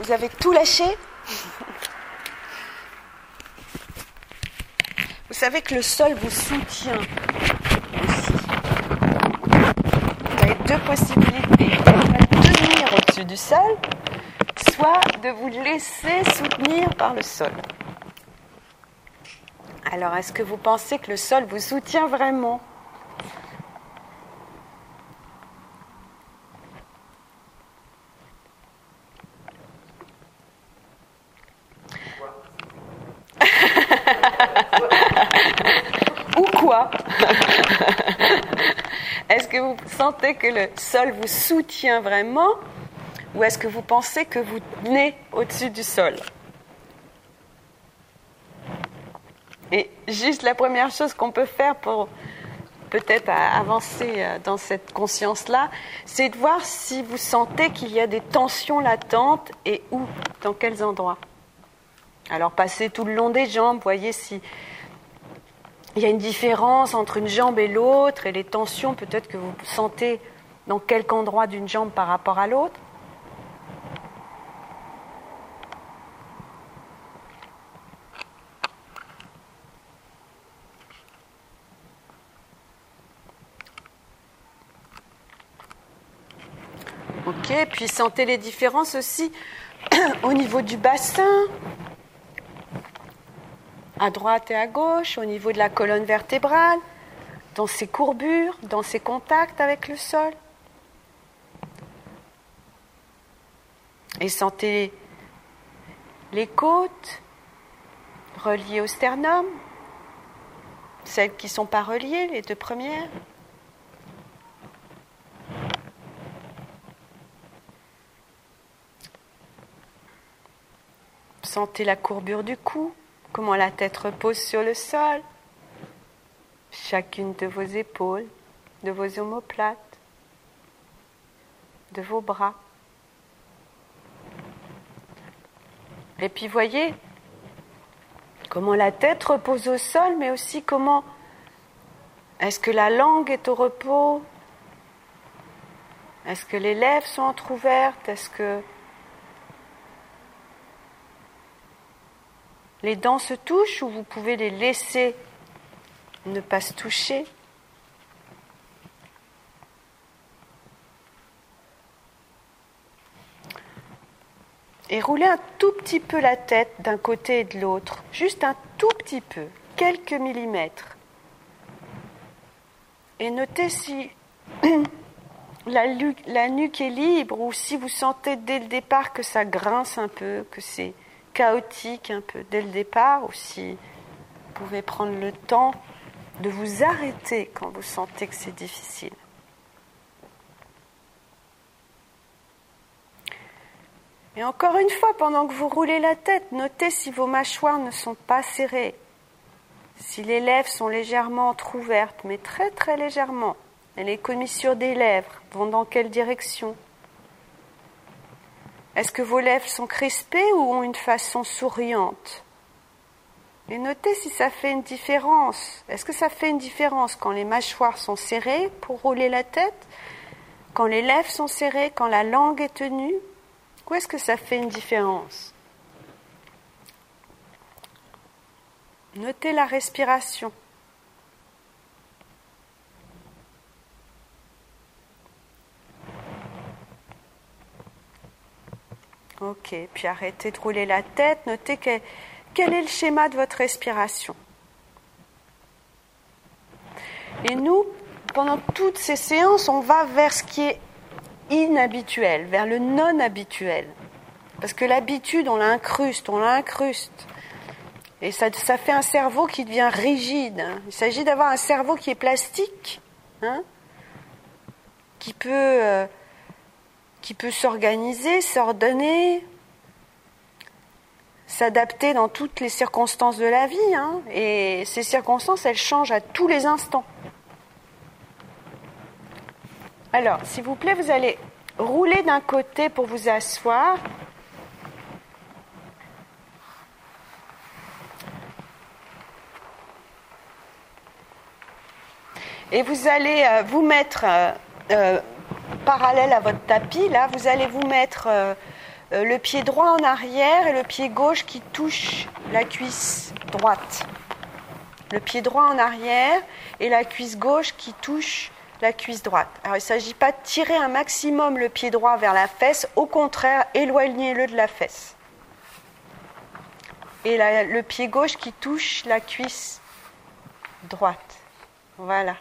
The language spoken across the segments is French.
Vous avez tout lâché Vous savez que le sol vous soutient aussi. Vous avez deux possibilités. de tenir au-dessus du sol, soit de vous laisser soutenir par le sol. Alors, est-ce que vous pensez que le sol vous soutient vraiment Ou quoi Est-ce que vous que le sol vous soutient vraiment ou est-ce que vous pensez que vous tenez au-dessus du sol? Et juste la première chose qu'on peut faire pour peut-être avancer euh, dans cette conscience-là, c'est de voir si vous sentez qu'il y a des tensions latentes et où, dans quels endroits. Alors passez tout le long des jambes, voyez si il y a une différence entre une jambe et l'autre et les tensions peut-être que vous sentez dans quelque endroit d'une jambe par rapport à l'autre. Ok, puis sentez les différences aussi au niveau du bassin, à droite et à gauche, au niveau de la colonne vertébrale, dans ses courbures, dans ses contacts avec le sol. Et sentez les côtes reliées au sternum, celles qui ne sont pas reliées, les deux premières. Sentez la courbure du cou, comment la tête repose sur le sol, chacune de vos épaules, de vos omoplates, de vos bras. Et puis voyez comment la tête repose au sol, mais aussi comment est-ce que la langue est au repos? Est-ce que les lèvres sont entrouvertes? Est-ce que Les dents se touchent ou vous pouvez les laisser ne pas se toucher. Et roulez un tout petit peu la tête d'un côté et de l'autre, juste un tout petit peu, quelques millimètres. Et notez si la, la nuque est libre ou si vous sentez dès le départ que ça grince un peu, que c'est chaotique un peu dès le départ, ou si vous pouvez prendre le temps de vous arrêter quand vous sentez que c'est difficile. Et encore une fois, pendant que vous roulez la tête, notez si vos mâchoires ne sont pas serrées, si les lèvres sont légèrement entrouvertes, mais très très légèrement, et les commissures des lèvres vont dans quelle direction? Est-ce que vos lèvres sont crispées ou ont une façon souriante? Et notez si ça fait une différence. Est-ce que ça fait une différence quand les mâchoires sont serrées pour rouler la tête? Quand les lèvres sont serrées Quand la langue est tenue? Où est-ce que ça fait une différence? Notez la respiration. Ok, puis arrêtez de rouler la tête, notez quel est le schéma de votre respiration. Et nous, pendant toutes ces séances, on va vers ce qui est inhabituel, vers le non habituel. Parce que l'habitude, on l'incruste, on l'incruste. Et ça, ça, fait un cerveau qui devient rigide. Il s'agit d'avoir un cerveau qui est plastique, hein, qui peut euh, qui peut s'organiser, s'ordonner, s'adapter dans toutes les circonstances de la vie. Hein. et ces circonstances, elles changent à tous les instants. Alors, s'il vous plaît, vous allez rouler d'un côté pour vous asseoir. Et vous allez euh, vous mettre euh, euh, parallèle à votre tapis, là, vous allez vous mettre euh, euh, le pied droit en arrière et le pied gauche qui touche la cuisse droite. Le pied droit en arrière et la cuisse gauche qui touche la cuisse droite. Alors il ne s'agit pas de tirer un maximum le pied droit vers la fesse, au contraire, éloignez-le de la fesse. Et le pied gauche qui touche la cuisse droite. Voilà.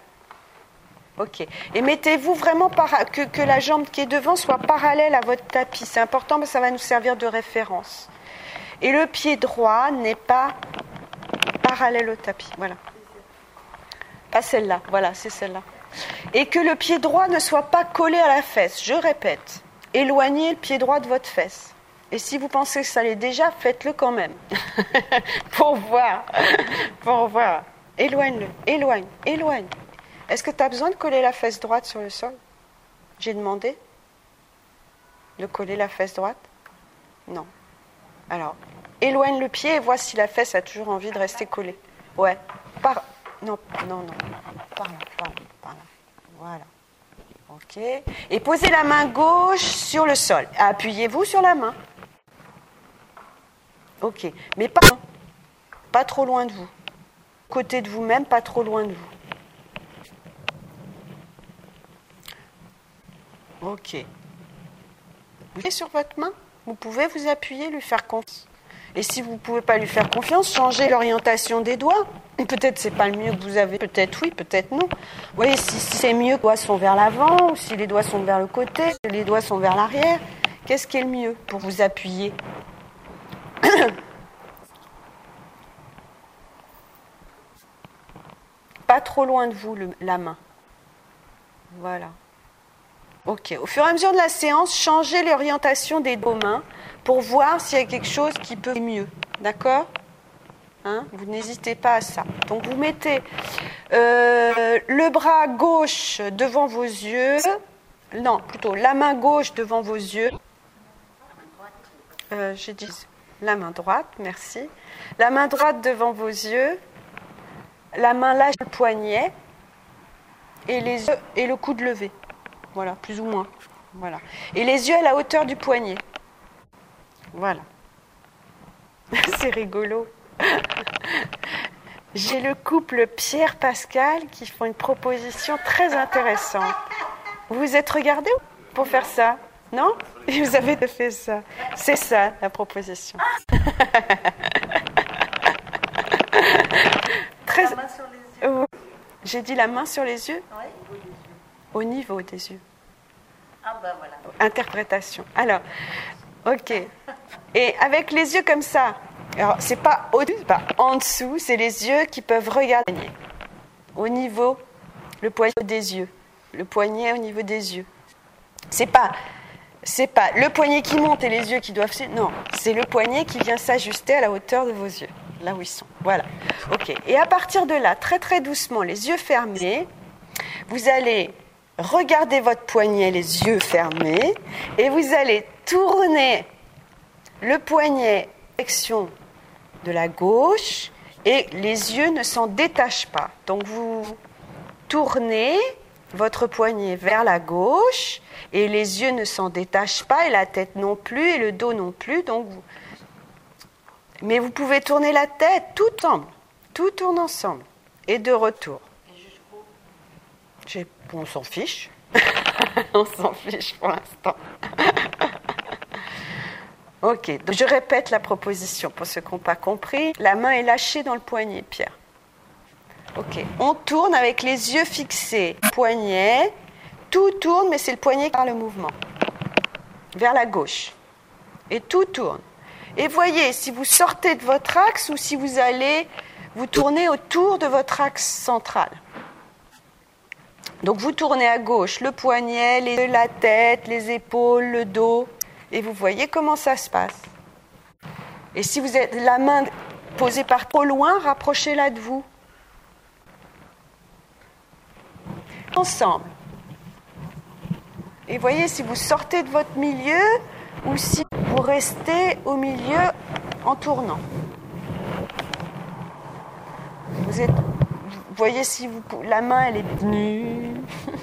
Ok. Et mettez-vous vraiment que, que, la jambe qui est devant soit parallèle à votre tapis. C'est important parce que ça va nous servir de référence. Et le pied droit n'est pas parallèle au tapis. Voilà. Pas celle-là. Voilà, c'est celle-là. Et que le pied droit ne soit pas collé à la fesse. Je répète. Éloignez le pied droit de votre fesse. Et si vous pensez que ça l'est déjà, faites-le quand même. pour voir. pour voir. Éloigne-le. Éloigne. Éloigne. Est-ce que tu as besoin de coller la fesse droite sur le sol? J'ai demandé de coller la fesse droite? Non. Alors, éloigne le pied et vois si la fesse a toujours envie de rester collée. Ouais. Par... Non, non, non. Par là, par là, par là. Voilà. Ok. Et posez la main gauche sur le sol. Appuyez-vous sur la main. Ok. Mais pas, pas trop loin de vous. Côté de vous-même, pas trop loin de vous. Ok. Vous sur votre main, vous pouvez vous appuyer, lui faire confiance. Et si vous ne pouvez pas lui faire confiance, changez l'orientation des doigts. Peut-être c'est pas le mieux que vous avez, peut-être oui, peut-être non. Vous voyez, si, c'est mieux que les doigts sont vers l'avant, ou si les doigts sont vers le côté, si les doigts sont vers l'arrière, qu'est-ce qui est le mieux pour vous appuyer? Pas trop loin de vous, la main. Voilà. Ok. Au fur et à mesure de la séance, changez l'orientation des deux mains pour voir s'il y a quelque chose qui peut mieux. D'accord? Hein? Vous n'hésitez pas à ça. Donc vous mettez euh, le bras gauche devant vos yeux. Non, plutôt la main gauche devant vos yeux. Euh, J'ai dit la main droite, merci. La main droite devant vos yeux. La main lâche le poignet et les yeux et le coude levé. Voilà, plus ou moins. Voilà. Et les yeux à la hauteur du poignet. Voilà. C'est rigolo. J'ai le couple Pierre-Pascal qui font une proposition très intéressante. Vous vous êtes regardé pour faire ça? Non? Vous avez fait ça. C'est ça la proposition. très... J'ai dit la main sur les yeux? Au niveau des yeux. Ah ben voilà. Interprétation. Alors, ok. Et avec les yeux comme ça, alors c'est pas au-dessus, pas en dessous, c'est les yeux qui peuvent regarder au niveau, le poignet des yeux, le poignet au niveau des yeux. C'est pas, c'est pas le poignet qui monte et les yeux qui doivent, non, c'est le poignet qui vient s'ajuster à la hauteur de vos yeux, là où ils sont. Voilà. Ok. Et à partir de là, très très doucement, les yeux fermés, vous allez regardez votre poignet les yeux fermés et vous allez tourner le poignet en direction de la gauche et les yeux ne s'en détachent pas. Donc vous tournez votre poignet vers la gauche et les yeux ne s'en détachent pas et la tête non plus et le dos non plus. Donc Mais vous pouvez tourner la tête tout ensemble, tout tourne ensemble et de retour on s'en fiche. on s'en fiche pour l'instant. ok, donc je répète la proposition pour ceux qui n'ont pas compris. La main est lâchée dans le poignet, Pierre. Ok, on tourne avec les yeux fixés. Poignet, tout tourne, mais c'est le poignet qui part le mouvement. Vers la gauche. Et tout tourne. Et voyez, si vous sortez de votre axe ou si vous allez vous tourner autour de votre axe central. Donc vous tournez à gauche le poignet, la tête, les épaules, le dos, et vous voyez comment ça se passe. Et si vous êtes la main posée par trop loin, rapprochez-la de vous. Ensemble. Et voyez si vous sortez de votre milieu ou si vous restez au milieu en tournant. Vous êtes voyez si vous, la main elle est nue.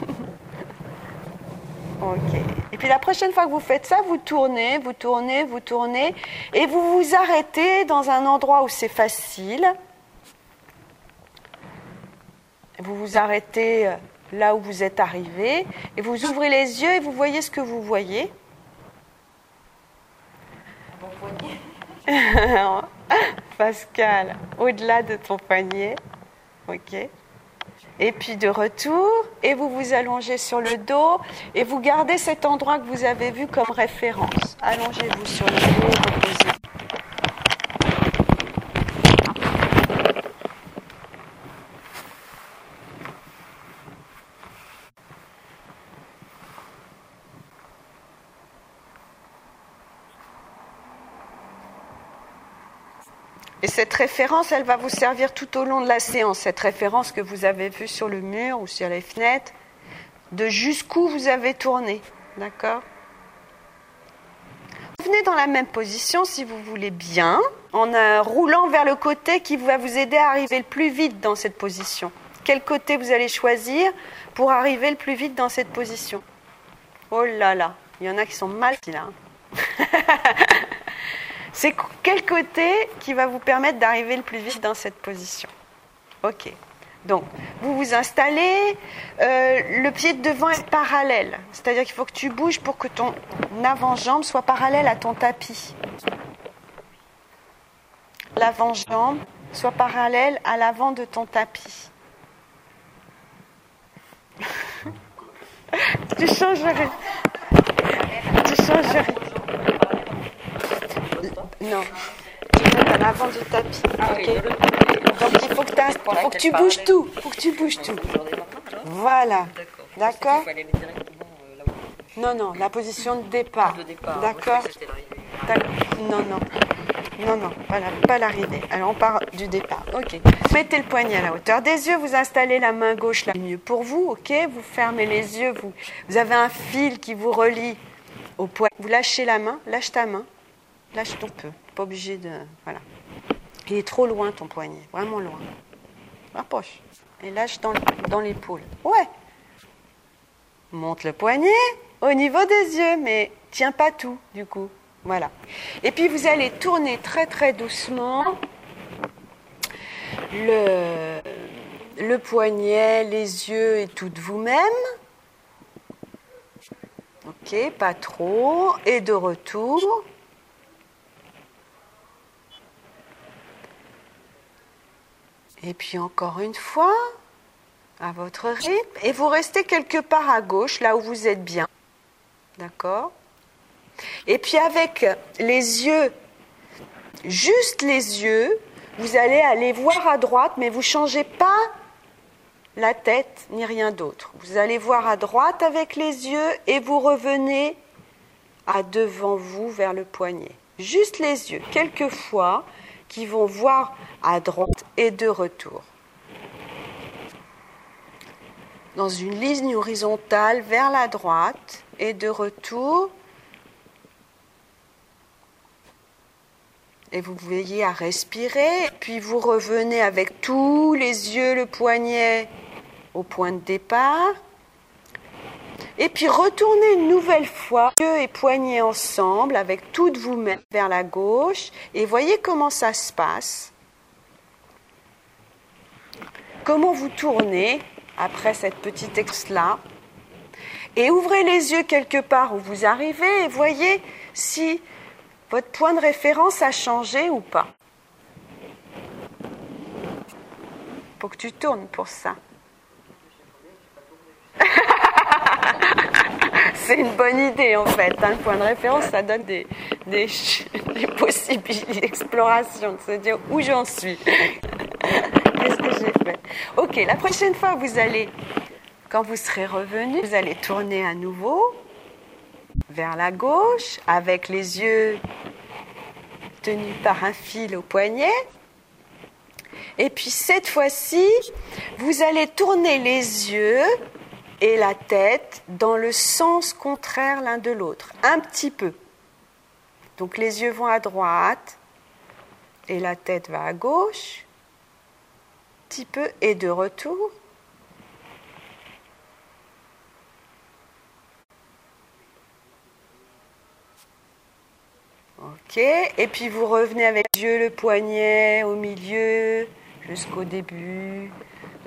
Ok. Et puis la prochaine fois que vous faites ça, vous tournez, vous tournez, vous tournez, et vous vous arrêtez dans un endroit où c'est facile. Vous vous arrêtez euh, là où vous êtes arrivé, et vous ouvrez les yeux et vous voyez ce que vous voyez. Pascal, au-delà de ton poignet. Ok. Et puis de retour, et vous vous allongez sur le dos, et vous gardez cet endroit que vous avez vu comme référence. Allongez-vous sur le dos, reposez. Et cette référence, elle va vous servir tout au long de la séance, cette référence que vous avez vue sur le mur ou sur les fenêtres, de jusqu'où vous avez tourné. D'accord? Venez dans la même position si vous voulez bien, en euh, roulant vers le côté qui va vous aider à arriver le plus vite dans cette position. Quel côté vous allez choisir pour arriver le plus vite dans cette position? Oh là là, il y en a qui sont mal là. C'est quel côté qui va vous permettre d'arriver le plus vite dans cette position Ok. Donc, vous vous installez, euh, le pied de devant est parallèle. C'est-à-dire qu'il faut que tu bouges pour que ton avant-jambe soit parallèle à ton tapis. L'avant-jambe soit parallèle à l'avant de ton tapis. tu changerais. Tu changerais. Non. Tu mets à l'avant du tapis. ok Donc il faut que, faut que tu bouges tout. Il faut que tu bouges tout. Voilà. D'accord Non, non, la position de départ. D'accord Non, non. Non, non, voilà, pas l'arrivée. Alors on part du départ. Ok. Mettez le poignet à la hauteur des yeux. Vous installez la main gauche là, mieux pour vous. Ok. Vous fermez les yeux. Vous, vous avez un fil qui vous relie au poignet. Vous lâchez la main. Lâche ta main. Lâche ton peu. Pas obligé de. Voilà. Il est trop loin ton poignet. Vraiment loin. Rapproche. Et lâche dans, l'épaule. Ouais. Monte le poignet au niveau des yeux, mais tiens pas tout du coup. Voilà. Et puis vous allez tourner très très doucement le, le poignet, les yeux et tout de vous-même. Ok, pas trop. Et de retour. Et puis encore une fois, à votre rythme. Et vous restez quelque part à gauche, là où vous êtes bien. D'accord? Et puis avec les yeux, juste les yeux, vous allez aller voir à droite, mais vous ne changez pas la tête ni rien d'autre. Vous allez voir à droite avec les yeux et vous revenez à devant vous vers le poignet. Juste les yeux. Quelquefois, qui vont voir à droite et de retour. Dans une ligne horizontale vers la droite et de retour. Et vous veillez à respirer, puis vous revenez avec tous les yeux, le poignet au point de départ. Et puis retournez une nouvelle fois, yeux et poignets ensemble, avec toutes vous-même vers la gauche, et voyez comment ça se passe. Comment vous tournez après cette petite ex-là. Et ouvrez les yeux quelque part où vous arrivez et voyez si votre point de référence a changé ou pas. Faut que tu tournes pour ça. c'est une bonne idée en fait. Un point de référence, ça donne des, des, possibilités d'exploration, de se dire où j'en suis. Qu'est-ce que j'ai fait? Ok, la prochaine fois, vous allez, quand vous serez revenu, vous allez tourner à nouveau vers la gauche avec les yeux tenus par un fil au poignet. Et puis cette fois-ci, vous allez tourner les yeux et la tête dans le sens contraire l'un de l'autre, un petit peu. Donc les yeux vont à droite et la tête va à gauche, Un petit peu et de retour. Ok, et puis vous revenez avec les yeux, le poignet au milieu jusqu'au début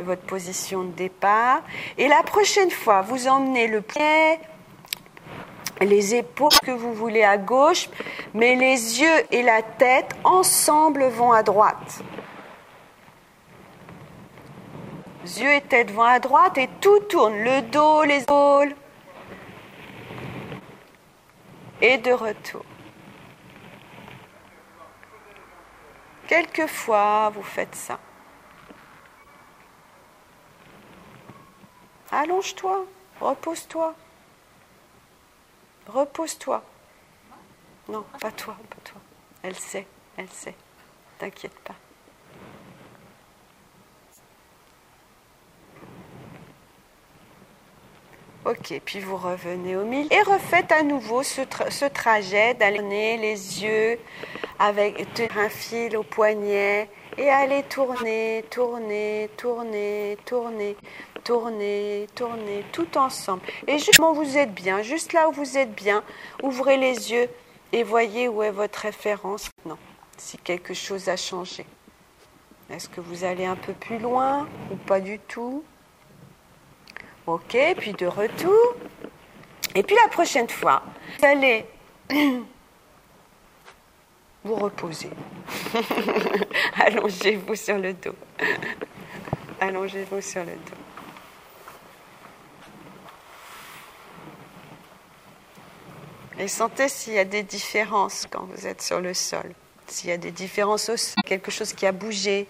votre position de départ. Et la prochaine fois, vous emmenez le poignet, les épaules que vous voulez à gauche, mais les yeux et la tête ensemble vont à droite. Yeux et tête vont à droite et tout tourne, le dos, les épaules. Et de retour. Quelquefois, vous faites ça. Allonge-toi, repose-toi. Repose-toi. Non, pas toi, pas toi. Elle sait, elle sait. T'inquiète pas. Ok, puis vous revenez au milieu et refaites à nouveau ce, trajet d'aller les yeux avec un fil au poignet et aller tourner, tourner, tourner, tourner, tourner, tourner, tout ensemble. Et justement, vous êtes bien, juste là où vous êtes bien, ouvrez les yeux et voyez où est votre référence. Non, si quelque chose a changé. Est-ce que vous allez un peu plus loin ou pas du tout? Ok, puis de retour. Et puis la prochaine fois, vous allez vous reposer. Allongez-vous sur le dos. Allongez-vous sur le dos. Et sentez s'il y a des différences quand vous êtes sur le sol. S'il y a des différences aussi, quelque chose qui a bougé,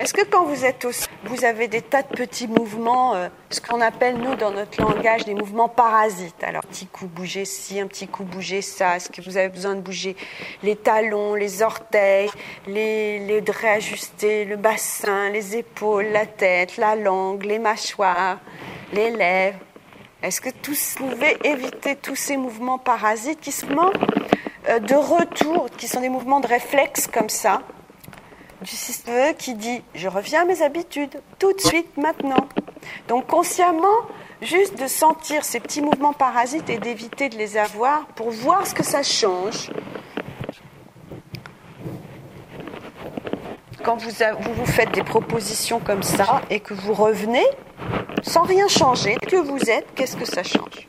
Est-ce que quand vous êtes au vous avez des tas de petits mouvements, euh, ce qu'on appelle nous dans notre langage des mouvements parasites? Alors, petit coup bouger ci, un petit coup bouger ça. Est-ce que vous avez besoin de bouger les talons, les orteils, les, les réajuster, le bassin, les épaules, la tête, la langue, les mâchoires, les lèvres? Est-ce que tous, vous pouvez éviter tous ces mouvements parasites qui sont euh, de retour, qui sont des mouvements de réflexe comme ça du système qui dit je reviens à mes habitudes tout de suite maintenant. Donc consciemment, juste de sentir ces petits mouvements parasites et d'éviter de les avoir pour voir ce que ça change. Quand vous, vous faites des propositions comme ça et que vous revenez sans rien changer, que vous êtes, qu'est-ce que ça change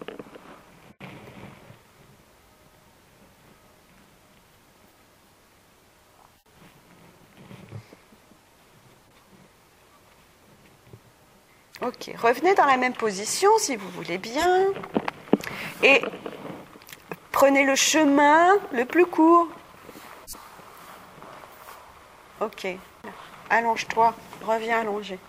Ok, revenez dans la même position si vous voulez bien. Et prenez le chemin le plus court. Ok, allonge-toi, reviens allonger.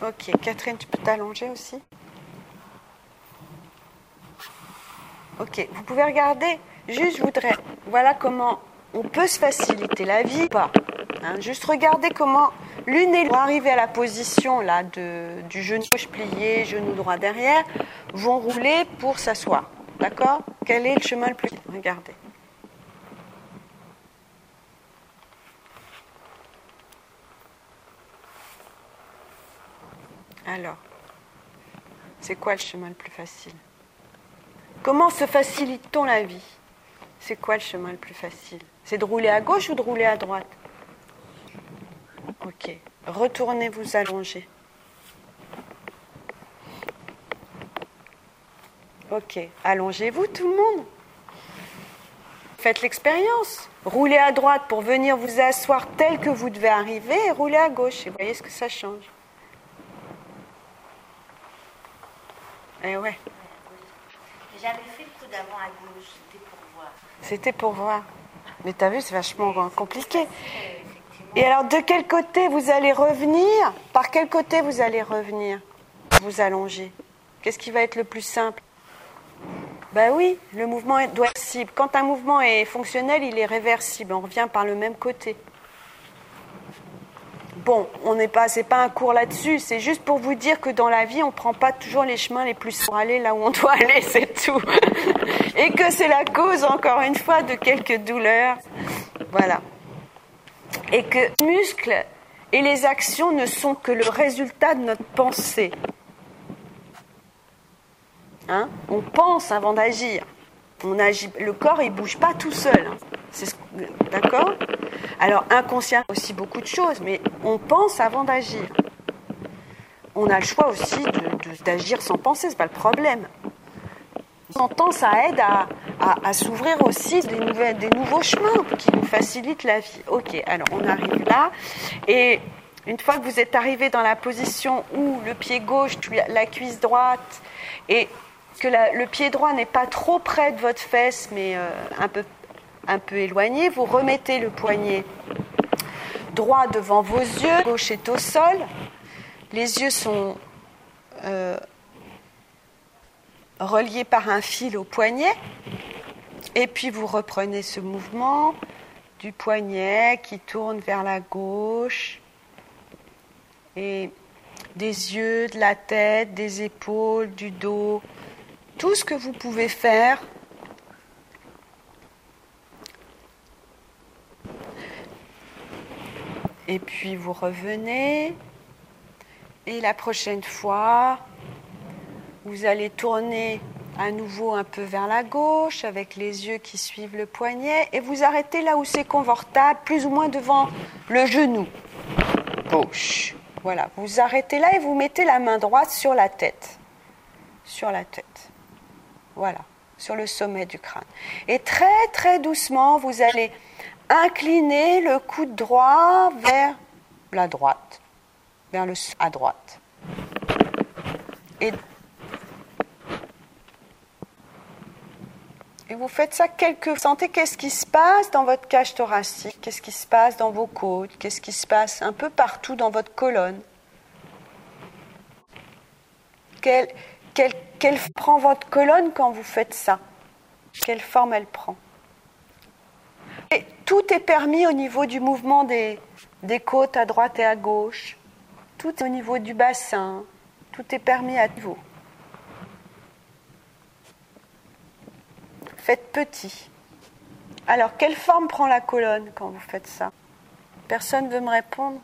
Ok, Catherine, tu peux t'allonger aussi Ok, vous pouvez regarder, juste je voudrais, voilà comment on peut se faciliter la vie pas. Hein, juste regardez comment l'une et l'autre, arriver à la position là, de, du genou gauche plié, genou droit derrière, vont rouler pour s'asseoir. D'accord? Quel est le chemin le plus Regardez. Alors, c'est quoi le chemin le plus facile? Comment se facilite-t-on la vie? C'est quoi le chemin le plus facile? C'est de rouler à gauche ou de rouler à droite? Ok. Retournez vous allonger. Ok. Allongez-vous tout le monde. Faites l'expérience. Roulez à droite pour venir vous asseoir tel que vous devez arriver et roulez à gauche. Et voyez ce que ça change. Eh ouais. J'avais fait le coup d'avant à gauche, c'était pour voir. C'était pour voir. Mais t'as vu, c'est vachement compliqué. Et alors, de quel côté vous allez revenir? Par quel côté vous allez revenir? Vous allonger. Qu'est-ce qui va être le plus simple? Ben oui, le mouvement doit être cible. Quand un mouvement est fonctionnel, il est réversible. On revient par le même côté. Bon, on n'est pas, c'est pas un cours là-dessus. C'est juste pour vous dire que dans la vie, on prend pas toujours les chemins les plus pour aller là où on doit aller, c'est tout. Et que c'est la cause, encore une fois, de quelques douleurs. Voilà et que les muscles et les actions ne sont que le résultat de notre pensée. Hein? On pense avant d'agir. On agit, le corps, il bouge pas tout seul. Hein. Ce, D'accord? Alors, inconscient aussi beaucoup de choses, mais on pense avant d'agir. On a le choix aussi d'agir sans penser, c'est pas le problème. En temps, ça aide à, s'ouvrir aussi des, nouveaux chemins qui nous facilitent la vie. Ok, alors on arrive là. Et une fois que vous êtes arrivé dans la position où le pied gauche, la cuisse droite, et que le pied droit n'est pas trop près de votre fesse, mais euh, un, peu, un peu éloigné, vous remettez le poignet droit devant vos yeux, gauche est au sol, les yeux sont euh, reliés par un fil au poignet, et puis vous reprenez ce mouvement du poignet qui tourne vers la gauche, et des yeux, de la tête, des épaules, du dos, tout ce que vous pouvez faire. Et puis vous revenez. Et la prochaine fois, vous allez tourner à nouveau un peu vers la gauche avec les yeux qui suivent le poignet et vous arrêtez là où c'est confortable, plus ou moins devant le genou gauche. Voilà, vous arrêtez là et vous mettez la main droite sur la tête. Sur la tête. Voilà, sur le sommet du crâne. Et très très doucement, vous allez incliner le coude droit vers la droite, vers le à droite. Et, vous faites ça quelques. Sentez qu'est-ce qui se passe dans votre cage thoracique, qu'est-ce qui se passe dans vos côtes, qu'est-ce qui se passe un peu partout dans votre colonne. Quelle, quelle, prend votre colonne quand vous faites ça? Quelle forme elle prend? Tout est permis au niveau du mouvement des, côtes à droite et à gauche. Tout est au niveau du bassin. Tout est permis à niveau. Faites petit. Alors, quelle forme prend la colonne quand vous faites ça? Personne veut me répondre?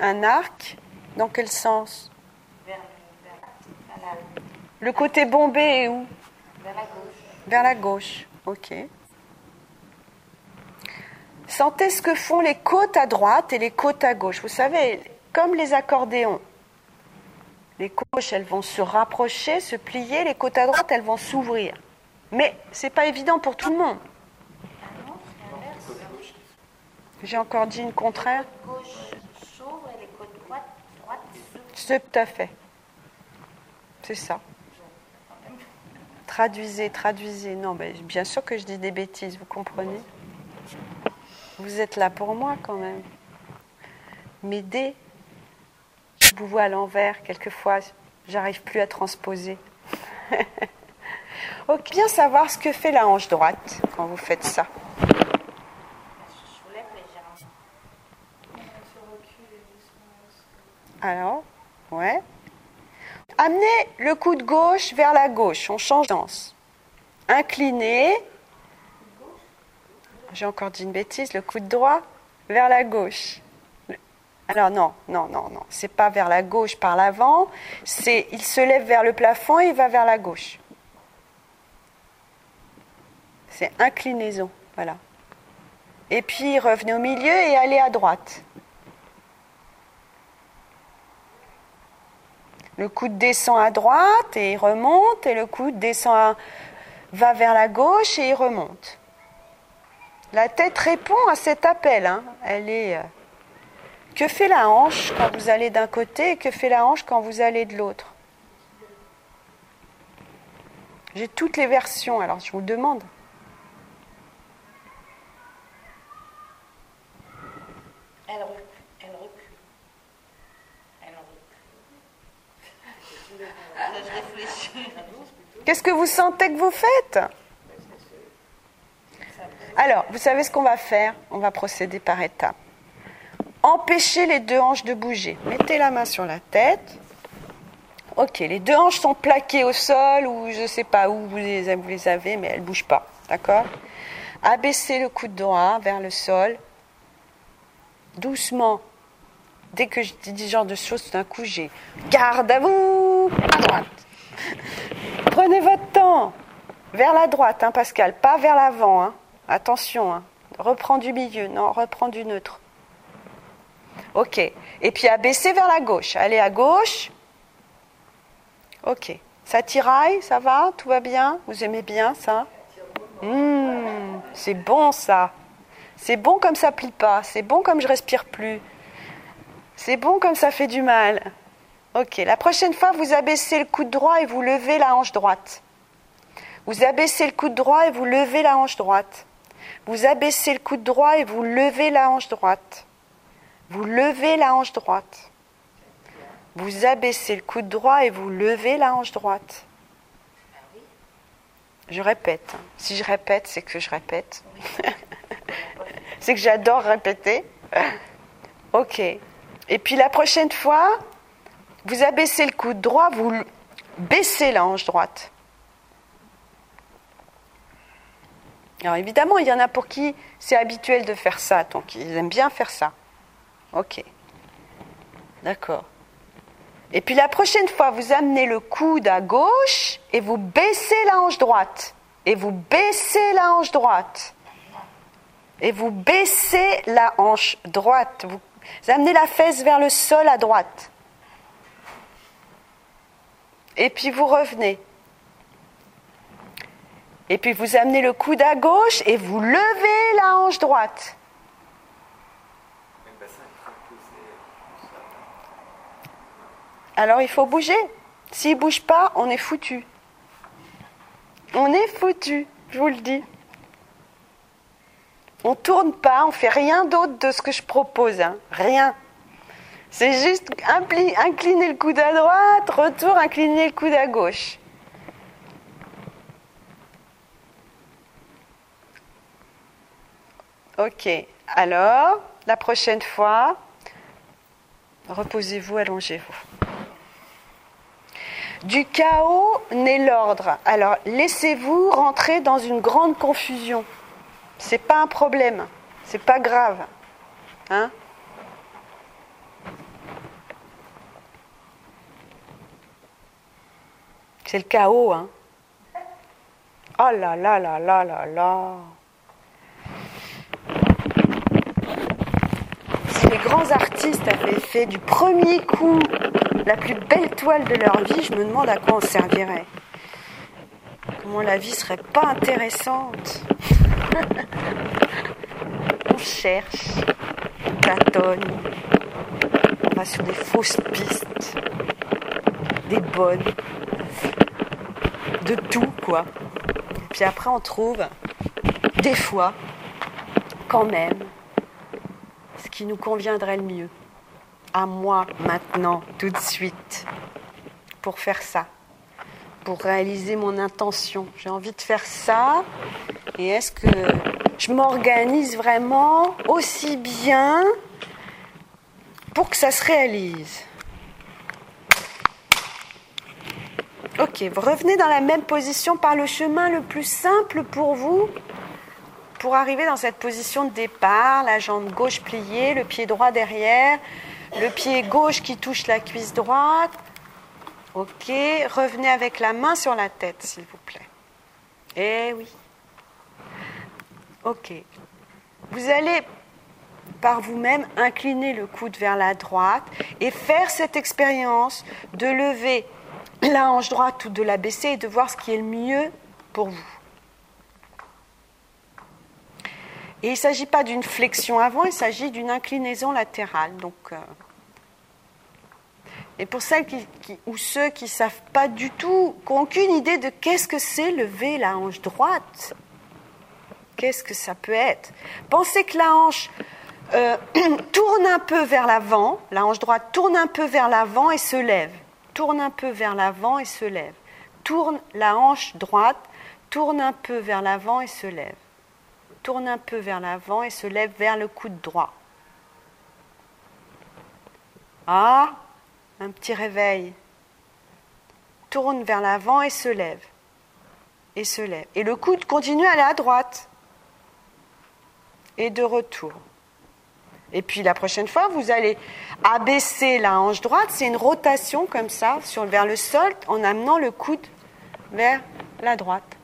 Un arc. Dans quel sens? Le côté bombé est où? Vers la gauche. Vers la gauche, ok. Sentez ce que font les côtes à droite et les côtes à gauche. Vous savez, comme les accordéons. Les gauches, elles vont se rapprocher, se plier, les côtes à droite, elles vont s'ouvrir. Mais ce n'est pas évident pour tout le monde. J'ai encore dit une contraire tout à fait. C'est ça. Traduisez, traduisez. Non, mais bien sûr que je dis des bêtises, vous comprenez Vous êtes là pour moi quand même. M'aider. Je vous vois à l'envers, quelquefois, j'arrive plus à transposer. ok, bien savoir ce que fait la hanche droite quand vous faites ça. Alors Ouais. Amenez le coude gauche vers la gauche. On change danse. Inclinez. J'ai encore dit une bêtise. Le coude droit vers la gauche. Alors non, non, non, non. C'est pas vers la gauche par l'avant. C'est il se lève vers le plafond et il va vers la gauche. C'est inclinaison. Voilà. Et puis revenez au milieu et allez à droite. Le coude descend à droite et il remonte, et le coude descend va vers la gauche et il remonte. La tête répond à cet appel. Hein. Elle est. Euh, que fait la hanche quand vous allez d'un côté et que fait la hanche quand vous allez de l'autre? J'ai toutes les versions, alors je vous demande. Qu'est-ce que vous sentez que vous faites Alors, vous savez ce qu'on va faire On va procéder par étapes. Empêchez les deux hanches de bouger. Mettez la main sur la tête. Ok, les deux hanches sont plaquées au sol ou je ne sais pas où vous les, avez, mais elles ne bougent pas. D'accord? Abaissez le coude droit vers le sol. Doucement. Dès que je dis ce genre de choses, tout d'un coup, j'ai garde à vous à droite. Prenez votre temps. Vers la droite, hein, Pascal, pas vers l'avant. Hein. Attention, hein. reprends du milieu, non, reprends du neutre. Ok. Et puis abaisser vers la gauche. Allez à gauche. Ok. Ça tiraille, ça va? Tout va bien? Vous aimez bien ça? Mmh, C'est bon ça. C'est bon comme ça plie pas. C'est bon comme je respire plus. C'est bon comme ça fait du mal. Ok. La prochaine fois, vous abaissez le coude droit et vous levez la hanche droite. Vous abaissez le coude droit et vous levez la hanche droite. Vous abaissez le coude droit et vous levez la hanche droite. Vous levez la hanche droite. Vous abaissez le coude droit et vous levez la hanche droite. Je répète. Si je répète, c'est que je répète. c'est que j'adore répéter. Ok. Et puis la prochaine fois, vous abaissez le coude droit, vous baissez la hanche droite. Alors évidemment, il y en a pour qui c'est habituel de faire ça, donc ils aiment bien faire ça. Ok. D'accord. Et puis la prochaine fois, vous amenez le coude à gauche et vous baissez la hanche droite. Et vous baissez la hanche droite. Et vous baissez la hanche droite. Vous amenez la fesse vers le sol à droite. Et puis vous revenez. Et puis vous amenez le coude à gauche et vous levez la hanche droite. Alors il faut bouger. S'il ne bouge pas, on est foutu. On est foutu, je vous le dis. On tourne pas, on fait rien d'autre de ce que je propose, hein. rien. C'est juste incliner le coude à droite, retour, incliner le coude à gauche. Ok, alors, la prochaine fois, reposez-vous, allongez-vous. Du chaos naît l'ordre. Alors, laissez-vous rentrer dans une grande confusion. C'est pas un problème, c'est pas grave. Hein C'est le chaos, hein. Oh là là là là là là. les grands artistes avaient fait du premier coup la plus belle toile de leur vie, je me demande à quoi on servirait. Comment la vie serait pas intéressante. on cherche, on tâtonne, on va sur des fausses pistes, des bonnes, de tout quoi. puis après on trouve des fois, quand même, qui nous conviendrait le mieux, à moi maintenant, tout de suite, pour faire ça, pour réaliser mon intention. J'ai envie de faire ça, et est-ce que je m'organise vraiment aussi bien pour que ça se réalise? Revenez dans la même position par le chemin le plus simple pour vous, pour arriver dans cette position de départ, la jambe gauche pliée, le pied droit derrière, le pied gauche qui touche la cuisse droite. Ok, revenez avec la main sur la tête, s'il vous plaît. Eh oui. Ok. Vous allez par vous-même incliner le coude vers la droite et faire cette expérience de lever la hanche droite ou de la baisser et de voir ce qui est le mieux pour vous. Et il ne s'agit pas d'une flexion avant, il s'agit d'une inclinaison latérale. Donc, euh, et pour celles qui, ou ceux qui ne savent pas du tout, qui n'ont aucune idée de qu'est-ce que c'est lever la hanche droite, qu'est-ce que ça peut être? Pensez que la hanche euh, tourne un peu vers l'avant, la hanche droite tourne un peu vers l'avant et se lève. Tourne un peu vers l'avant et se lève. Tourne la hanche droite, tourne un peu vers l'avant et se lève tourne un peu vers l'avant et se lève vers le coude droit. Ah, un petit réveil. Tourne vers l'avant et se lève. Et se lève. Et le coude continue à aller à droite. Et de retour. Et puis la prochaine fois, vous allez abaisser la hanche droite. C'est une rotation comme ça sur, vers le sol en amenant le coude vers la droite.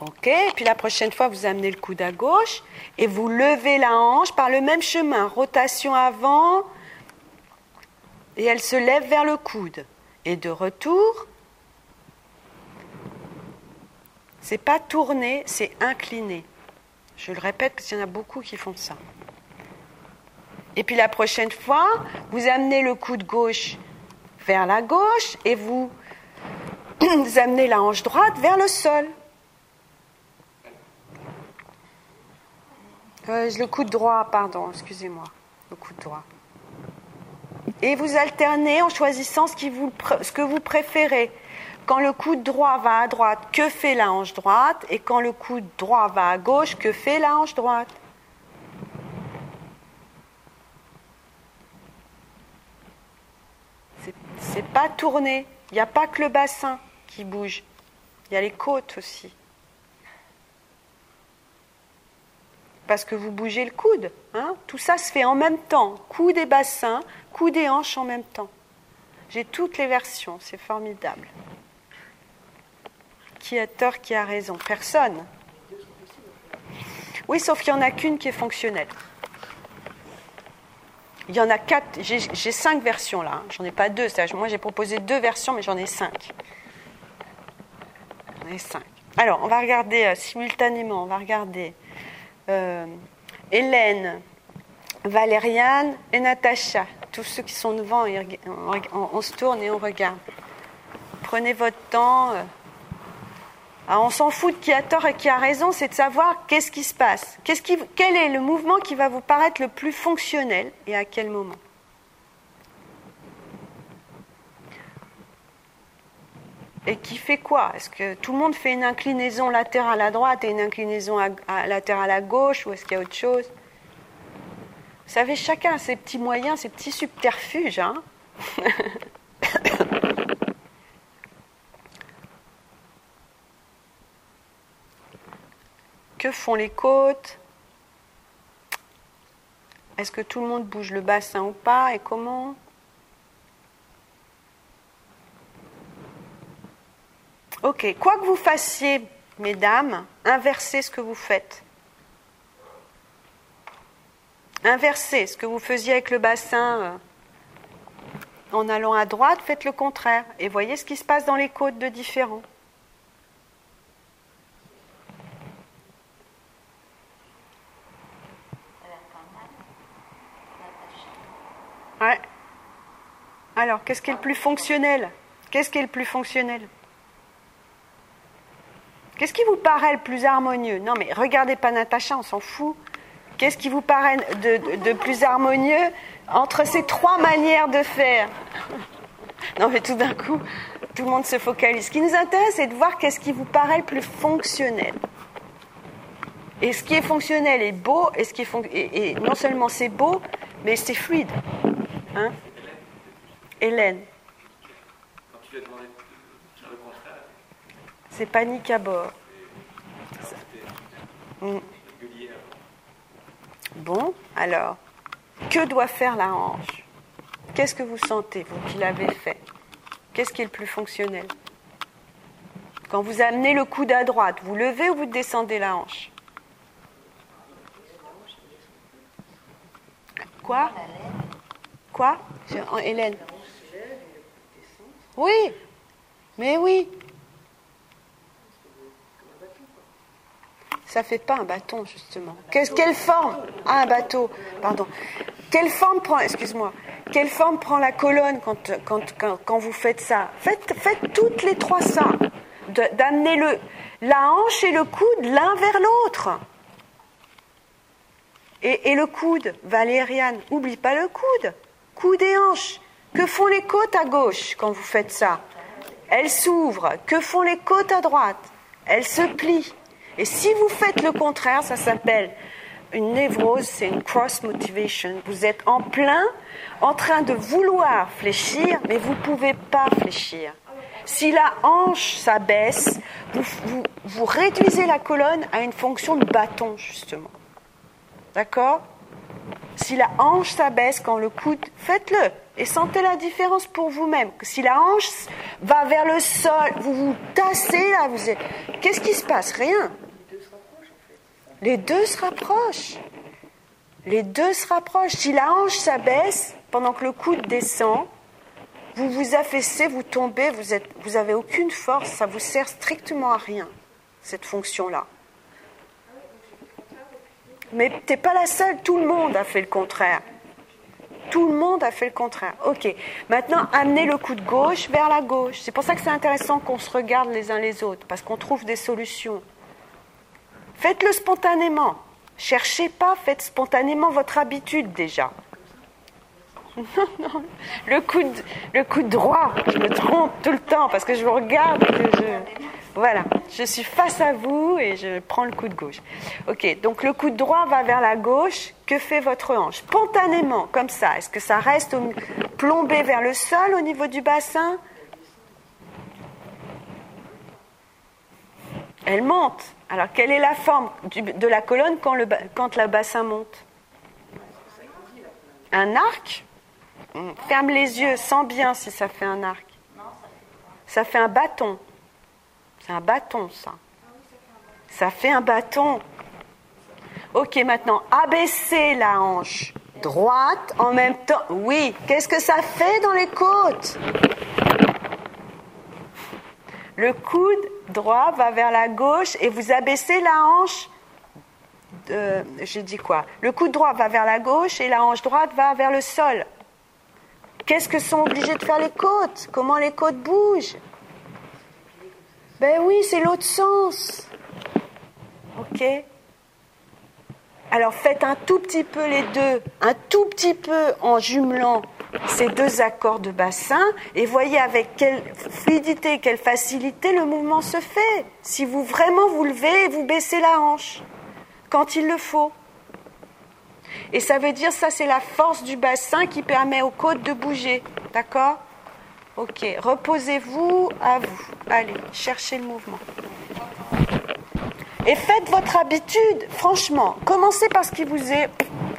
Ok, et puis la prochaine fois, vous amenez le coude à gauche et vous levez la hanche par le même chemin. Rotation avant et elle se lève vers le coude. Et de retour, c'est pas tourner, c'est incliner. Je le répète parce qu'il y en a beaucoup qui font ça. Et puis la prochaine fois, vous amenez le coude gauche vers la gauche et vous, amenez la hanche droite vers le sol. Euh, le coude droit, pardon, excusez-moi. Le coude droit. Et vous alternez en choisissant ce que vous préférez. Quand le coude droit va à droite, que fait la hanche droite Et quand le coude droit va à gauche, que fait la hanche droite? C'est pas tourné. Il n'y a pas que le bassin qui bouge. Il y a les côtes aussi. parce que vous bougez le coude. Hein. Tout ça se fait en même temps, coude et bassin, coude et hanche en même temps. J'ai toutes les versions, c'est formidable. Qui a tort, qui a raison Personne. Oui, sauf qu'il n'y en a qu'une qui est fonctionnelle. Il y en a quatre, j'ai cinq versions là, hein. j'en ai pas deux. Moi j'ai proposé deux versions, mais j'en ai cinq. J'en ai cinq. Alors, on va regarder euh, simultanément, on va regarder euh, Hélène, Valériane et Natacha. Tous ceux qui sont devant, on, se tourne et on regarde. Prenez votre temps. Euh. Ah, on s'en fout de qui a tort et qui a raison, c'est de savoir qu'est-ce qui se passe. Quel est le mouvement qui va vous paraître le plus fonctionnel et à quel moment et qui fait quoi? Est-ce que tout le monde fait une inclinaison latérale à droite et une inclinaison latérale à gauche ou est-ce qu'il y a autre chose? Vous savez, chacun a ses petits moyens, ses petits subterfuges. Hein que font les côtes? Est-ce que tout le monde bouge le bassin ou pas? Et comment? Ok, quoi que vous fassiez, mesdames, inversez ce que vous faites. Inversez ce que vous faisiez avec le bassin euh, en allant à droite, faites le contraire. Et voyez ce qui se passe dans les côtes de différents. Alors, qu'est-ce qui est le plus fonctionnel? Qu'est-ce qui est le plus fonctionnel? Qu'est-ce qui vous paraît le plus harmonieux? Non, mais regardez pas Natacha, on s'en fout. Qu'est-ce qui vous paraît de, plus harmonieux entre ces trois manières de faire? Non, mais tout d'un coup, tout le monde se focalise. Ce qui nous intéresse, c'est de voir qu'est-ce qui vous paraît le plus fonctionnel. Et ce qui est fonctionnel est beau, et, ce qui est non seulement c'est beau, mais c'est fluide. Hein Hélène. C'est panique à bord. Mm. Bon, alors, que doit faire la hanche? Qu'est-ce que vous sentez, vous qui l'avez fait? Qu'est-ce qui est le plus fonctionnel? Quand vous amenez le coude à droite, vous levez ou vous descendez la hanche? Quoi? Quoi Hélène Oui, mais oui, Ça fait pas un bâton, justement. quelle forme? Ah, un bateau, pardon. Quelle forme prend, excuse-moi, quelle forme prend la colonne quand, vous faites ça? Faites, faites toutes les trois ça. D'amener la hanche et le coude l'un vers l'autre. Et, et, le coude, Valériane, oublie pas le coude. Coude et hanche. Que font les côtes à gauche quand vous faites ça? Elles s'ouvrent. Que font les côtes à droite? Elles se plient. Et si vous faites le contraire, ça s'appelle une névrose, c'est une cross motivation. Vous êtes en plein en train de vouloir fléchir, mais vous ne pouvez pas fléchir. Si la hanche s'abaisse, vous, réduisez la colonne à une fonction de bâton, justement. D'accord? Si la hanche s'abaisse quand le coude, faites-le et sentez la différence pour vous-même. Si la hanche va vers le sol, vous vous tassez là, vous êtes... qu'est-ce qui se passe? Rien. Les deux se rapprochent. Les deux se rapprochent. Si la hanche s'abaisse pendant que le coude descend, vous vous affaissez, vous tombez, vous, êtes, vous avez aucune force, ça vous sert strictement à rien, cette fonction-là. Mais tu n'es pas la seule, tout le monde a fait le contraire. Tout le monde a fait le contraire. Ok. Maintenant, amenez le coude gauche vers la gauche. C'est pour ça que c'est intéressant qu'on se regarde les uns les autres, parce qu'on trouve des solutions. Faites-le spontanément. Cherchez pas, faites spontanément votre habitude déjà. Non, non, le coude, le coude droit, je me trompe tout le temps parce que je vous regarde. Voilà, je suis face à vous et je prends le coude gauche. Ok, donc le coude droit va vers la gauche. Que fait votre hanche? Spontanément, comme ça. Est-ce que ça reste plombé vers le sol au niveau du bassin? Elle monte. Alors, quelle est la forme de la colonne quand le, bassin monte? Un arc? Ferme les yeux, sens bien si ça fait un arc. Ça fait un bâton. Un bâton, ça. Ça fait un bâton. Ok, maintenant, abaisser la hanche droite en même temps. Oui, qu'est-ce que ça fait dans les côtes? Le coude droit va vers la gauche et vous abaissez la hanche. De, j'ai dit quoi? Le coude droit va vers la gauche et la hanche droite va vers le sol. Qu'est-ce que sont obligés de faire les côtes? Comment les côtes bougent? Ben oui, c'est l'autre sens. Ok Alors faites un tout petit peu les deux, un tout petit peu en jumelant ces deux accords de bassin et voyez avec quelle fluidité, quelle facilité le mouvement se fait. Si vous vraiment vous levez et vous baissez la hanche quand il le faut. Et ça veut dire, ça c'est la force du bassin qui permet aux côtes de bouger. D'accord? Ok, reposez-vous à vous. Allez, cherchez le mouvement. Et faites votre habitude, franchement. Commencez par ce qui vous est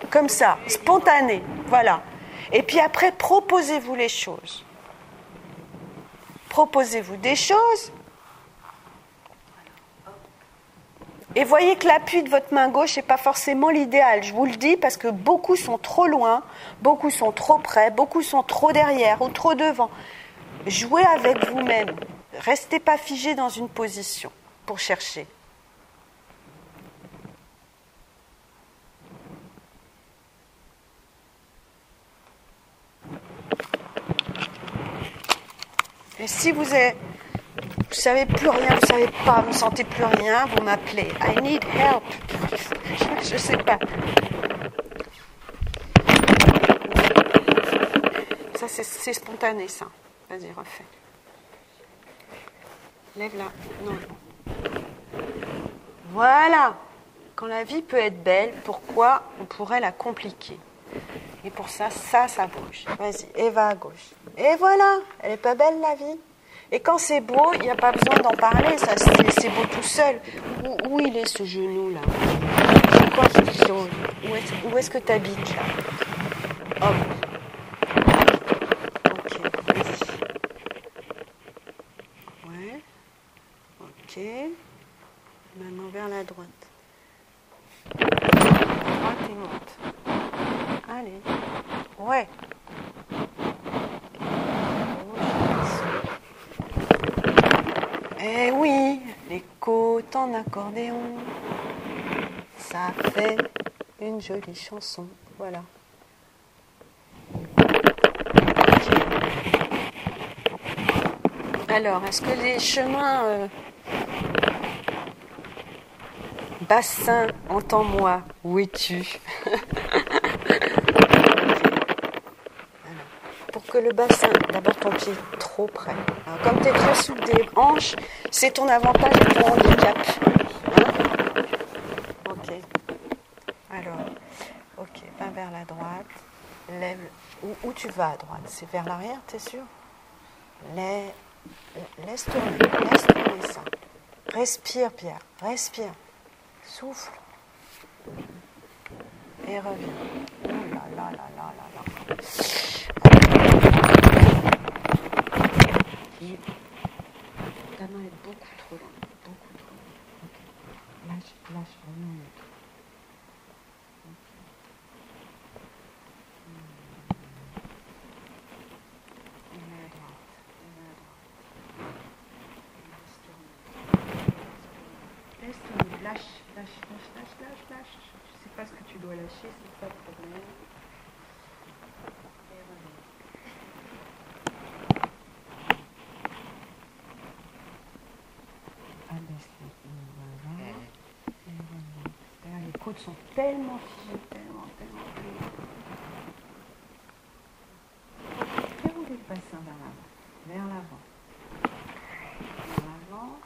comme ça, spontané. Voilà. Et puis après, proposez-vous les choses. Proposez-vous des choses Et voyez que l'appui de votre main gauche n'est pas forcément l'idéal. Je vous le dis parce que beaucoup sont trop loin, beaucoup sont trop près, beaucoup sont trop derrière ou trop devant. Jouez avec vous-même. Restez pas figé dans une position pour chercher. Et si vous êtes vous savez plus rien, vous savez pas, vous sentez plus rien, vous m'appelez. I need help. Je, ne sais pas. Ça, c'est spontané, ça. Vas-y, refais. Lève-la. Voilà. Quand la vie peut être belle, pourquoi on pourrait la compliquer? Et pour ça, ça, ça bouge. Vas-y, et va à gauche. Et voilà. Elle est pas belle, la vie et quand c'est beau, il n'y a pas besoin d'en parler, ça c'est beau tout seul. Où, il est ce genou là? C'est quoi cette chose Où est-ce que tu habites là. Ok, vas-y. Ouais. Ok. Maintenant vers la droite. Droite et monte. Allez. Ouais. Eh oui, les côtes en accordéon, ça fait une jolie chanson. Voilà. Alors, est-ce que les chemins euh, bassin, entends-moi, où es-tu? Pour que le bassin, d'abord ton pied trop près. comme tu es très sous des hanches, c'est ton avantage et ton handicap. Hein? Ok. Alors, ok, va vers la droite. Lève. Où, où tu vas à droite? C'est vers l'arrière, t'es sûr? Lève. Laisse tourner, laisse tourner ça. Respire, Pierre, respire. Souffle. Et reviens. Oh là là là là là là. Ta main est beaucoup trop loin. Beaucoup trop loin. Lâche, lâche vraiment. Lâcher, c'est pas de problème. Les côtes sont tellement figées, tellement, tellement, tellement. Fais rouler le bassin vers l'avant, vers l'avant. Vers l'avant.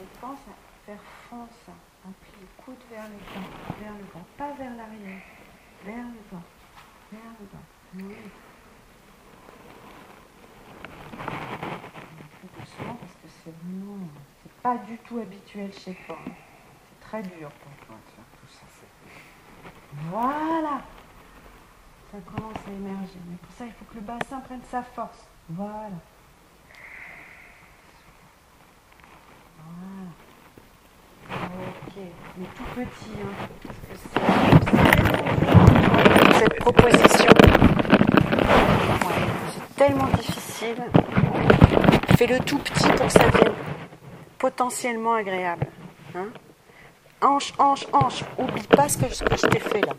Et pense à faire fonce Appuie le coude vers le bas, vers le bas, pas vers l'arrière, vers le bas, vers le bas. Oui. Un peu doucement parce que c'est vraiment, c'est pas du tout habituel chez toi. C'est très dur pour toi de faire tout ça. Voilà. Ça commence à émerger. Mais pour ça, il faut que le bassin prenne sa force. Voilà. Voilà. Ok, mais tout petit, hein, cette proposition. c'est tellement difficile. Fais-le tout petit pour que ça devienne potentiellement agréable. Hein. hanche, hanche, hanche. Oublie pas ce que, je t'ai fait là.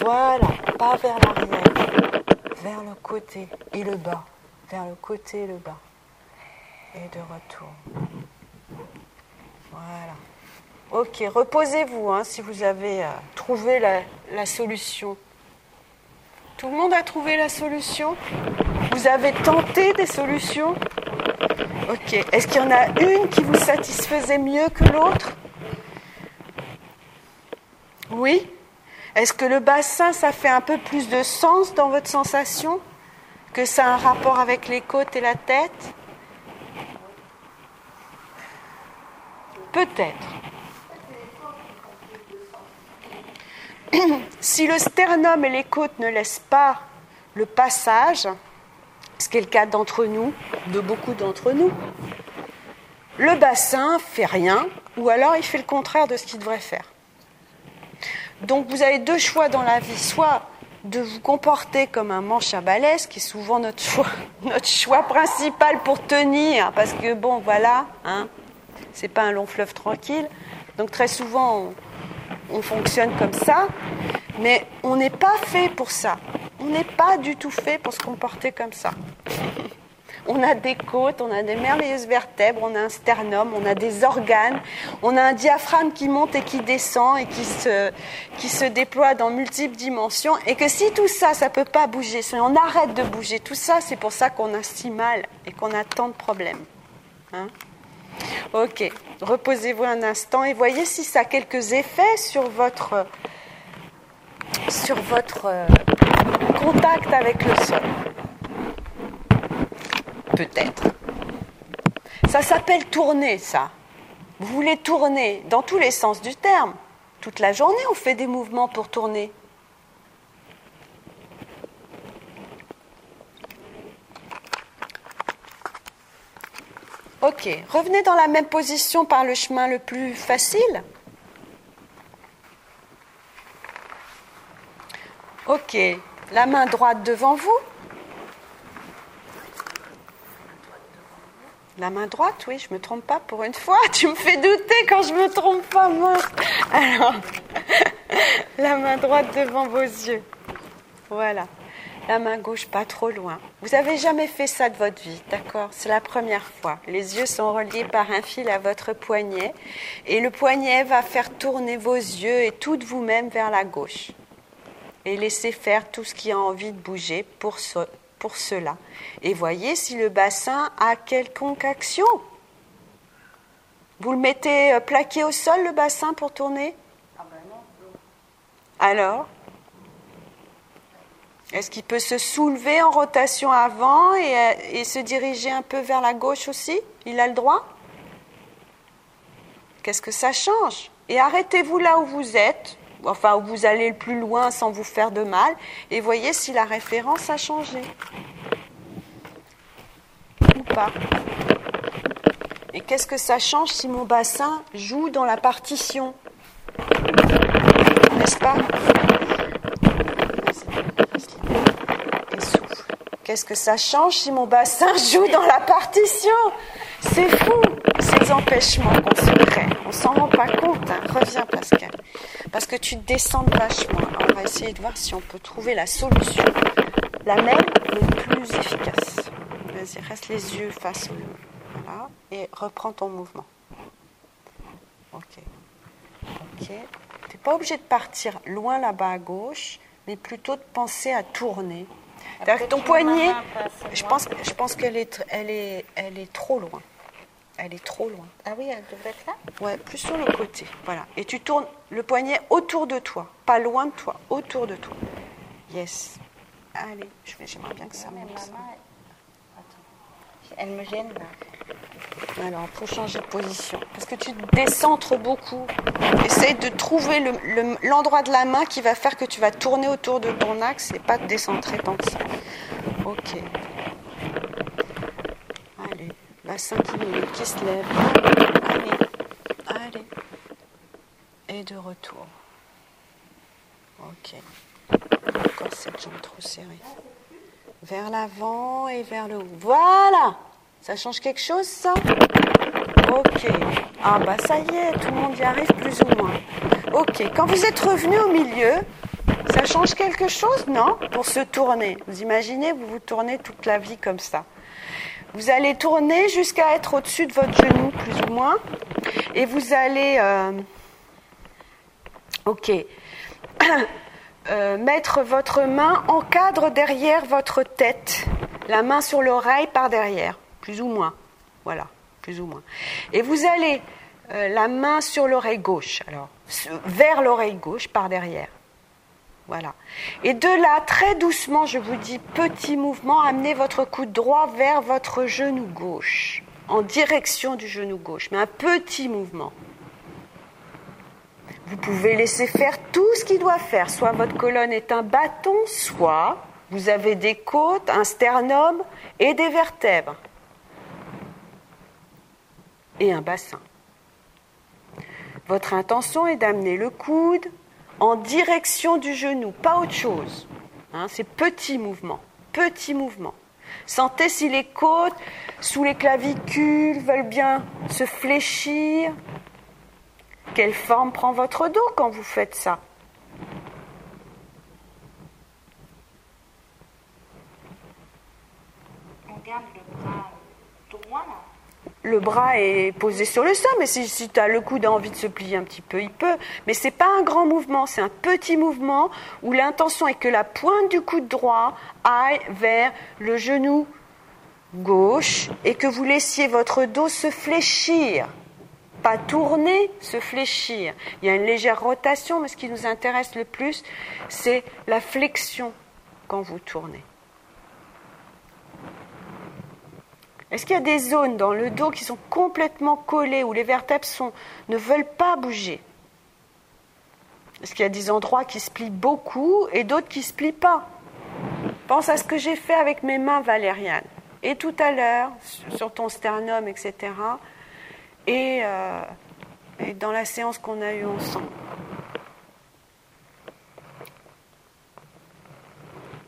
Voilà, pas vers l'arrière, vers le côté et le bas, vers le côté et le bas. Et de retour. Voilà. Ok, reposez-vous hein, si vous avez euh, trouvé la, solution. Tout le monde a trouvé la solution? Vous avez tenté des solutions? Ok. Est-ce qu'il y en a une qui vous satisfaisait mieux que l'autre? Oui Est-ce que le bassin, ça fait un peu plus de sens dans votre sensation Que ça a un rapport avec les côtes et la tête? Peut-être. si le sternum et les côtes ne laissent pas le passage, ce qui est le cas d'entre nous, de beaucoup d'entre nous, le bassin fait rien, ou alors il fait le contraire de ce qu'il devrait faire. Donc vous avez deux choix dans la vie, soit de vous comporter comme un manche à balai, ce qui est souvent notre choix, principal pour tenir, parce que bon, voilà, hein, c'est pas un long fleuve tranquille. Donc très souvent, on fonctionne comme ça, mais on n'est pas fait pour ça. On n'est pas du tout fait pour se comporter comme ça. On a des côtes, on a des merveilleuses vertèbres, on a un sternum, on a des organes, on a un diaphragme qui monte et qui descend et qui se, qui se déploie dans multiples dimensions. Et que si tout ça, ça ne peut pas bouger, si on arrête de bouger tout ça, c'est pour ça qu'on a si mal et qu'on a tant de problèmes. Hein Ok, reposez-vous un instant et voyez si ça a quelques effets sur votre, sur votre euh, contact avec le sol. Peut-être. Ça s'appelle tourner, ça. Vous voulez tourner dans tous les sens du terme. Toute la journée, on fait des mouvements pour tourner. Ok, revenez dans la même position par le chemin le plus facile. Ok, la main droite devant vous. La main droite, oui, je ne me trompe pas pour une fois. Tu me fais douter quand je me trompe pas, moi. Alors, la main droite devant vos yeux. Voilà la main gauche pas trop loin. Vous n'avez jamais fait ça de votre vie, d'accord? C'est la première fois. Les yeux sont reliés par un fil à votre poignet et le poignet va faire tourner vos yeux et tout vous-même vers la gauche. Et laissez faire tout ce qui a envie de bouger pour, pour cela. Et voyez si le bassin a quelconque action. Vous le mettez euh, plaqué au sol, le bassin, pour tourner? Ah ben non. Alors? Est-ce qu'il peut se soulever en rotation avant et, euh, et, se diriger un peu vers la gauche aussi? Il a le droit? Qu'est-ce que ça change? Et arrêtez-vous là où vous êtes, enfin où vous allez le plus loin sans vous faire de mal, et voyez si la référence a changé. Ou pas. Et qu'est-ce que ça change si mon bassin joue dans la partition? N'est-ce pas? Qu'est-ce que ça change si mon bassin joue dans la partition? C'est fou, ces empêchements qu'on se crée. On s'en rend pas compte. Hein. Reviens, Pascal. Parce que tu descends vachement. Alors, on va essayer de voir si on peut trouver la solution, la même, mais plus efficace. Vas-y, reste les yeux face au. Voilà. Et reprends ton mouvement. Ok. Ok. Tu n'es pas obligé de partir loin là-bas à gauche, mais plutôt de penser à tourner ton poignet, je pense, je pense qu'elle est, elle est, elle est trop loin. Elle est trop loin. Ah oui, elle devrait être là Ouais, plus sur le côté. Voilà. Et tu tournes le poignet autour de toi, pas loin de toi, autour de toi. Yes. Allez, j'aimerais bien que ça monte. Elle me gêne là. Alors, faut changer de position. Parce que tu décentres beaucoup. Essaye de trouver l'endroit de la main qui va faire que tu vas tourner autour de ton axe et pas te décentrer tant que ça. Ok. Allez, bassin qui, qui se lève. Allez, allez. Et de retour. Ok. Encore cette jambe trop serrée vers l'avant et vers le haut. Voilà Ça change quelque chose, ça? Ok. Ah bah ça y est, tout le monde y arrive plus ou moins. Ok. Quand vous êtes revenu au milieu, ça change quelque chose, non? Pour se tourner. Vous imaginez, vous vous tournez toute la vie comme ça. Vous allez tourner jusqu'à être au-dessus de votre genou, plus ou moins. Et vous allez... Euh, ok. Euh, mettre votre main en cadre derrière votre tête, la main sur l'oreille par derrière, plus ou moins. Voilà, plus ou moins. Et vous allez euh, la main sur l'oreille gauche, alors vers l'oreille gauche par derrière. Voilà. Et de là, très doucement, je vous dis, petit mouvement, amenez votre coude droit vers votre genou gauche, en direction du genou gauche, mais un petit mouvement. Vous pouvez laisser faire tout ce qu'il doit faire. Soit votre colonne est un bâton, soit vous avez des côtes, un sternum et des vertèbres. Et un bassin. Votre intention est d'amener le coude en direction du genou, pas autre chose. Hein, c'est petit mouvement, petit mouvement. Sentez si les côtes sous les clavicules veulent bien se fléchir, quelle forme prend votre dos quand vous faites ça? On garde le bras droit le bras est posé sur le sol, mais si, tu as le coude envie de se plier un petit peu, il peut. Mais ce n'est pas un grand mouvement, c'est un petit mouvement où l'intention est que la pointe du coude droit aille vers le genou gauche et que vous laissiez votre dos se fléchir pas tourner, se fléchir. Il y a une légère rotation, mais ce qui nous intéresse le plus, c'est la flexion quand vous tournez. Est-ce qu'il y a des zones dans le dos qui sont complètement collées, où les vertèbres ne veulent pas bouger? Est-ce qu'il y a des endroits qui se plient beaucoup et d'autres qui ne se plient pas? Pense à ce que j'ai fait avec mes mains valérianes. Et tout à l'heure, sur ton sternum, etc., euh, et, dans la séance qu'on a eue ensemble.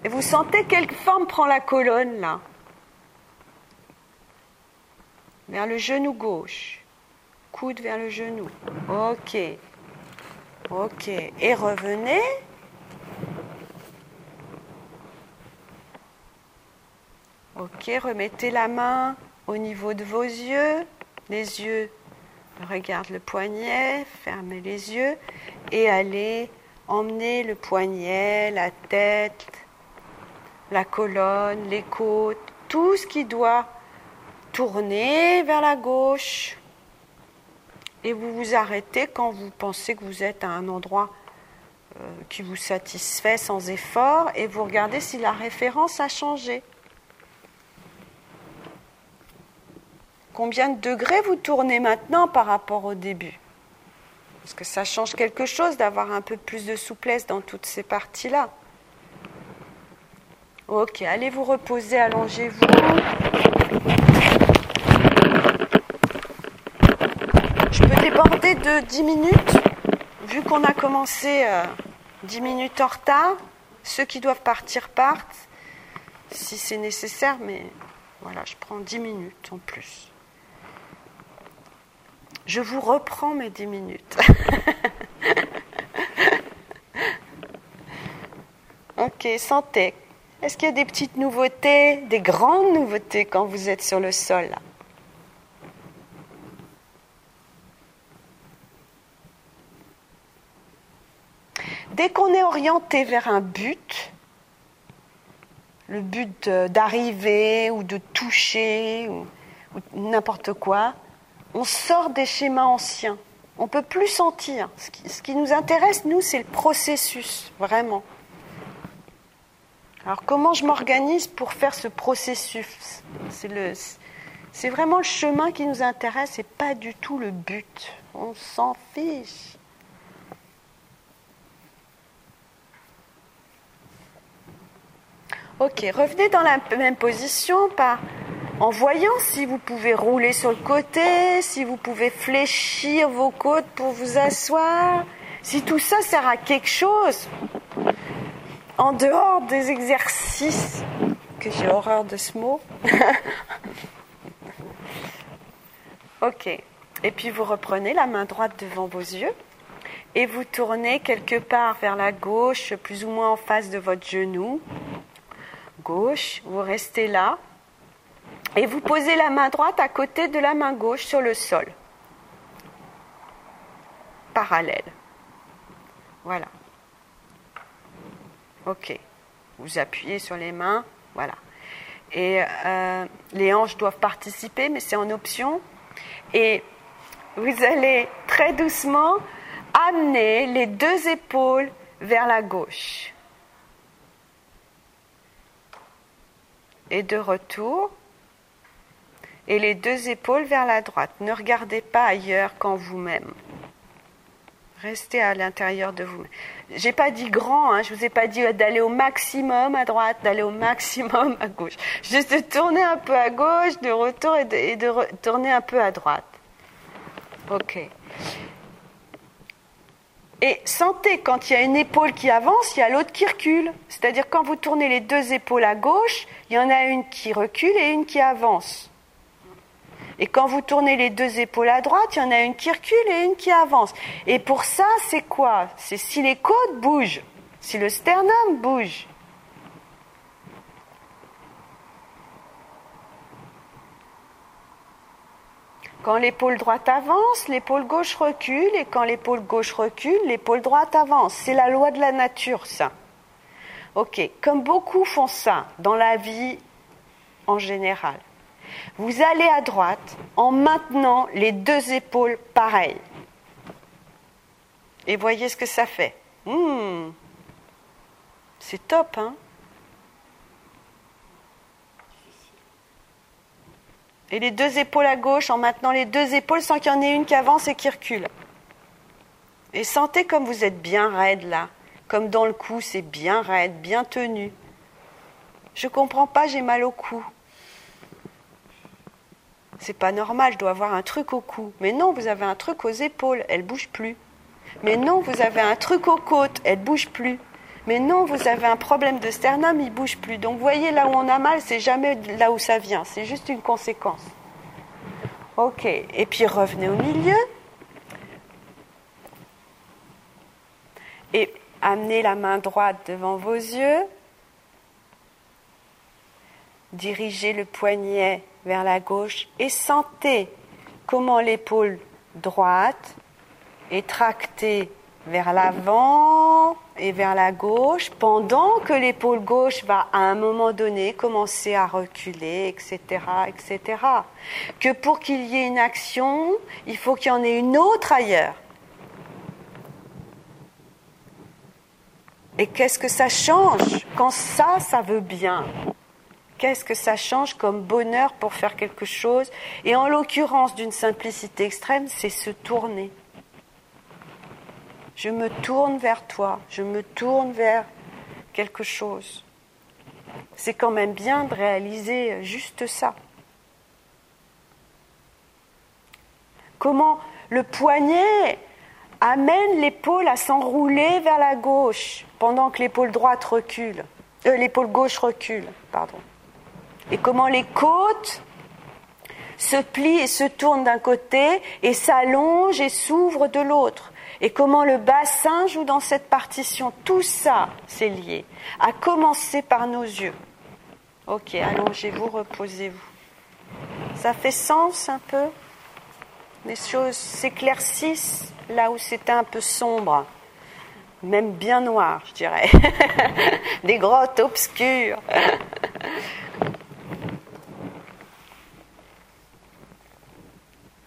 Et vous sentez quelle forme prend la colonne là? Vers le genou gauche. Coude vers le genou. Ok. Ok. Et revenez. Ok, remettez la main au niveau de vos yeux les yeux, regarde le poignet, fermez les yeux et allez emmener le poignet, la tête, la colonne, les côtes, tout ce qui doit tourner vers la gauche. Et vous vous arrêtez quand vous pensez que vous êtes à un endroit euh, qui vous satisfait sans effort et vous regardez si la référence a changé. Combien de degrés vous tournez maintenant par rapport au début? Parce que ça change quelque chose d'avoir un peu plus de souplesse dans toutes ces parties-là. Ok, allez vous reposer, allongez-vous. Peux déborder de 10 minutes, vu qu'on a commencé 10 euh, minutes en retard. Ceux qui doivent partir partent, si c'est nécessaire, mais voilà, je prends 10 minutes en plus. Je vous reprends mes 10 minutes. ok, santé. Est-ce qu'il y a des petites nouveautés, des grandes nouveautés quand vous êtes sur le sol Dès qu'on est orienté vers un but, le but d'arriver ou de toucher ou, n'importe quoi, on sort des schémas anciens. On ne peut plus sentir. ce qui nous intéresse, nous, c'est le processus, vraiment. Alors comment je m'organise pour faire ce processus? C'est vraiment le chemin qui nous intéresse et pas du tout le but. On s'en fiche. Ok, revenez dans la même position en voyant si vous pouvez rouler sur le côté, si vous pouvez fléchir vos côtes pour vous asseoir, si tout ça sert à quelque chose en dehors des exercices, que j'ai horreur de ce mot. ok. Et puis vous reprenez la main droite devant vos yeux et vous tournez quelque part vers la gauche, plus ou moins en face de votre genou. Gauche, vous restez là et vous posez la main droite à côté de la main gauche sur le sol. Parallèle. Voilà. Ok. Vous appuyez sur les mains. Voilà. Et euh, les hanches doivent participer, mais c'est en option. Et vous allez très doucement amener les deux épaules vers la gauche. Et de retour. Et les deux épaules vers la droite. Ne regardez pas ailleurs qu'en vous-même. Restez à l'intérieur de vous. J'ai pas dit grand, hein, je vous ai pas dit d'aller au maximum à droite, d'aller au maximum à gauche. Juste de tourner un peu à gauche, de retour et de, tourner un peu à droite. Ok. Et sentez quand il y a une épaule qui avance, il y a l'autre qui recule. C'est-à-dire quand vous tournez les deux épaules à gauche, il y en a une qui recule et une qui avance. Et quand vous tournez les deux épaules à droite, il y en a une qui recule et une qui avance. Et pour ça, c'est quoi? C'est si les côtes bougent, si le sternum bouge. Quand l'épaule droite avance, l'épaule gauche recule, et quand l'épaule gauche recule, l'épaule droite avance. C'est la loi de la nature, ça. Ok, comme beaucoup font ça dans la vie en général. Vous allez à droite en maintenant les deux épaules pareilles. Et voyez ce que ça fait. Hmm. C'est top, hein Et les deux épaules à gauche en maintenant les deux épaules sans qu'il y en ait une qui avance et qui recule. Et sentez comme vous êtes bien raide là. Comme dans le cou, c'est bien raide, bien tenu. Je comprends pas, j'ai mal au cou c'est pas normal, je dois avoir un truc au cou. Mais non, vous avez un truc aux épaules, elle bouge plus. Mais non, vous avez un truc aux côtes, elle bouge plus. Mais non, vous avez un problème de sternum, il bouge plus. Donc, vous voyez, là où on a mal, c'est jamais là où ça vient, c'est juste une conséquence. Ok, et puis revenez au milieu. Et amenez la main droite devant vos yeux. Dirigez le poignet vers la gauche et sentez comment l'épaule droite est tractée vers l'avant et vers la gauche pendant que l'épaule gauche va à un moment donné commencer à reculer, etc., etc. Que pour qu'il y ait une action, il faut qu'il y en ait une autre ailleurs. Et qu'est-ce que ça change quand ça, ça veut bien? Qu'est-ce que ça change comme bonheur pour faire quelque chose? Et en l'occurrence d'une simplicité extrême, c'est se tourner. Je me tourne vers toi, je me tourne vers quelque chose. C'est quand même bien de réaliser juste ça. Comment le poignet amène l'épaule à s'enrouler vers la gauche pendant que l'épaule droite recule, euh, l'épaule gauche recule, pardon. Et comment les côtes se plient et se tournent d'un côté et s'allongent et s'ouvrent de l'autre. Et comment le bassin joue dans cette partition. Tout ça, c'est lié. À commencer par nos yeux. Ok, allongez-vous, reposez-vous. Ça fait sens un peu? Les choses s'éclaircissent là où c'était un peu sombre, même bien noir, je dirais. Des grottes obscures.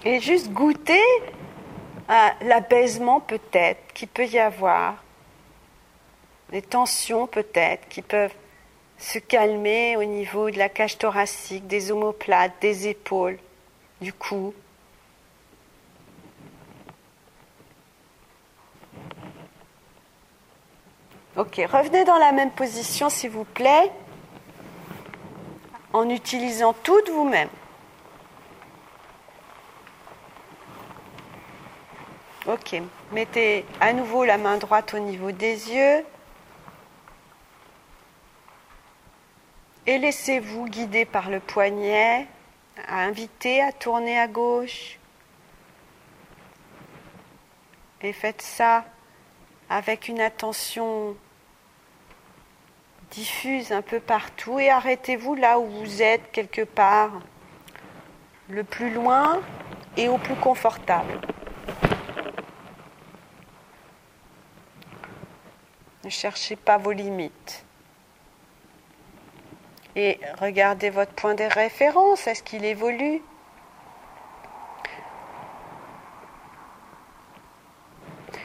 Et juste goûter l'apaisement peut-être qu'il peut y avoir, les tensions peut-être qui peuvent se calmer au niveau de la cage thoracique, des omoplates, des épaules, du cou. Ok, revenez dans la même position s'il vous plaît, en utilisant toutes vous-même. Ok, mettez à nouveau la main droite au niveau des yeux. Et laissez-vous guider par le poignet, à inviter à tourner à gauche. Et faites ça avec une attention diffuse un peu partout et arrêtez-vous là où vous êtes quelque part, le plus loin et au plus confortable. Ne cherchez pas vos limites. Et regardez votre point de référence, est-ce qu'il évolue?